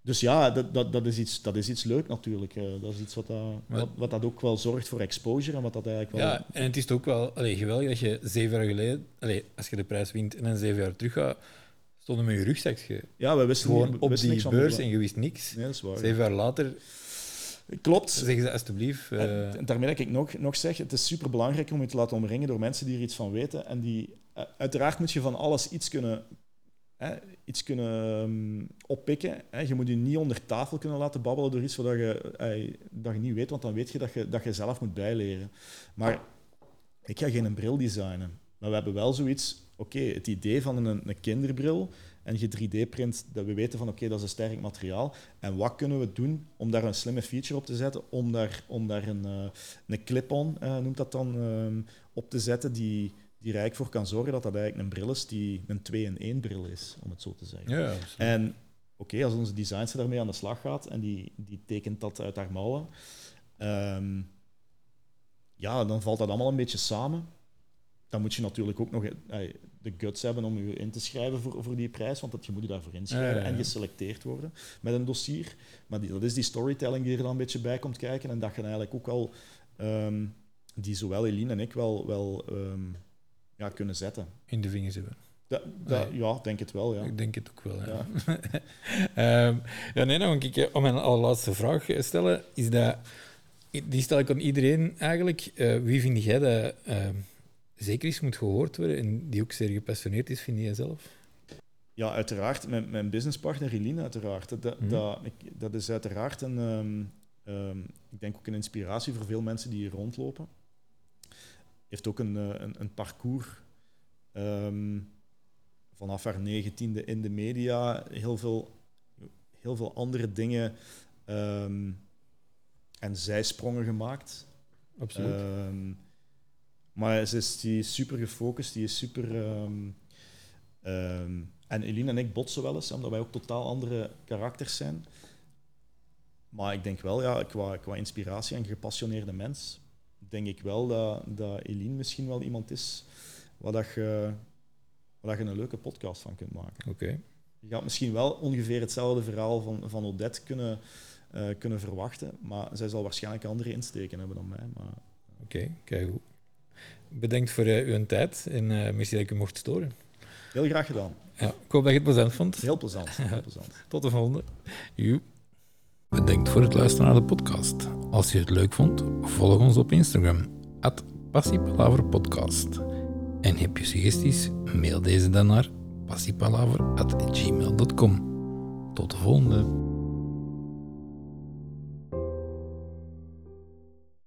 dus ja, dat, dat, dat, is iets, dat is iets leuk natuurlijk. eh. dat is iets wat dat, Maar- wat, wat dat ook wel zorgt voor exposure en wat dat eigenlijk wel... Ja, en het is ook wel allee, geweldig dat je zeven jaar geleden, allee, als je de prijs wint en dan zeven jaar terug gaat, stonden met je rugzakje. Ja, we wisten, Gewoon we op wisten die niks van beurs en je wist niks. Nee, dat is waar. Zeven jaar later Klopt. zeggen ze alsjeblieft. eh, En daarmee dat ik nog, nog zeg, het is super belangrijk om je te laten omringen door mensen die er iets van weten. En die, eh, uiteraard moet je van alles iets kunnen, hè, iets kunnen ehm, oppikken. Hè. Je moet je niet onder tafel kunnen laten babbelen door iets wat je, eh, dat je niet weet, want dan weet je dat je, dat je zelf moet bijleren. Maar ik ga geen bril designen. Maar we hebben wel zoiets, oké, het idee van een, een kinderbril en je 3D-print, dat we weten van oké, dat is een sterk materiaal. En wat kunnen we doen om daar een slimme feature op te zetten, om daar, om daar een, eh, een clip-on, eh, noemt dat dan, ehm, op te zetten, die, die er eigenlijk voor kan zorgen dat dat eigenlijk een bril is die een 2-in-1 bril is, om het zo te zeggen. ja. En oké, als onze designster daarmee aan de slag gaat en die, die tekent dat uit haar mouwen, ehm, ja, dan valt dat allemaal een beetje samen. Dan moet je natuurlijk ook nog eh, de guts hebben om je in te schrijven voor, voor die prijs, want dat, je moet je daarvoor inschrijven Ja, ja, ja. en geselecteerd worden met een dossier. Maar die, dat is die storytelling die er dan een beetje bij komt kijken en dat je eigenlijk ook wel, ehm, die zowel Eline en ik wel, wel ehm, ja, kunnen zetten. in de vingers hebben. Nee. ja, denk het wel, ja. Ik denk het ook wel. Ja. Ja. Ehm, ja, nee, dan ik eh, om mijn allerlaatste vraag stellen. Is dat, die stel ik aan iedereen eigenlijk. Eh, wie vind jij dat ehm, zeker eens moet gehoord worden en die ook zeer gepassioneerd is, vind jij zelf? Ja, uiteraard. Mijn, mijn businesspartner Eline, uiteraard. Dat, dat, Mhm. dat, ik, dat is uiteraard een, ehm, ik denk ook een inspiratie voor veel mensen die hier rondlopen. Heeft ook een, eh, een, een parcours ehm, vanaf haar negentiende in de media. Heel veel, heel veel andere dingen ehm, en zijsprongen gemaakt. Absoluut. Ehm, maar ze is, die super gefocust, die is super. en Eline en ik botsen wel eens, omdat wij ook totaal andere karakters zijn. Maar ik denk wel, ja, qua, qua inspiratie en gepassioneerde mens, denk ik wel dat, dat Eline misschien wel iemand is waar, dat je, waar dat je een leuke podcast van kunt maken. Oké. Je gaat misschien wel ongeveer hetzelfde verhaal van, van Odette kunnen, eh, kunnen verwachten, maar zij zal waarschijnlijk andere insteken hebben dan mij. Maar Oké, kijk goed. Bedankt voor eh, uw tijd en eh merci dat ik u mocht storen. heel graag gedaan. Ja, ik hoop dat je het plezant vond. Heel plezant. Heel plezant. Tot de volgende. Joep. Bedankt voor het luisteren naar de podcast. Als je het leuk vond, volg ons op Instagram. At. En heb je suggesties? Mail deze dan naar passiepalaver.gmail.com. Tot de volgende.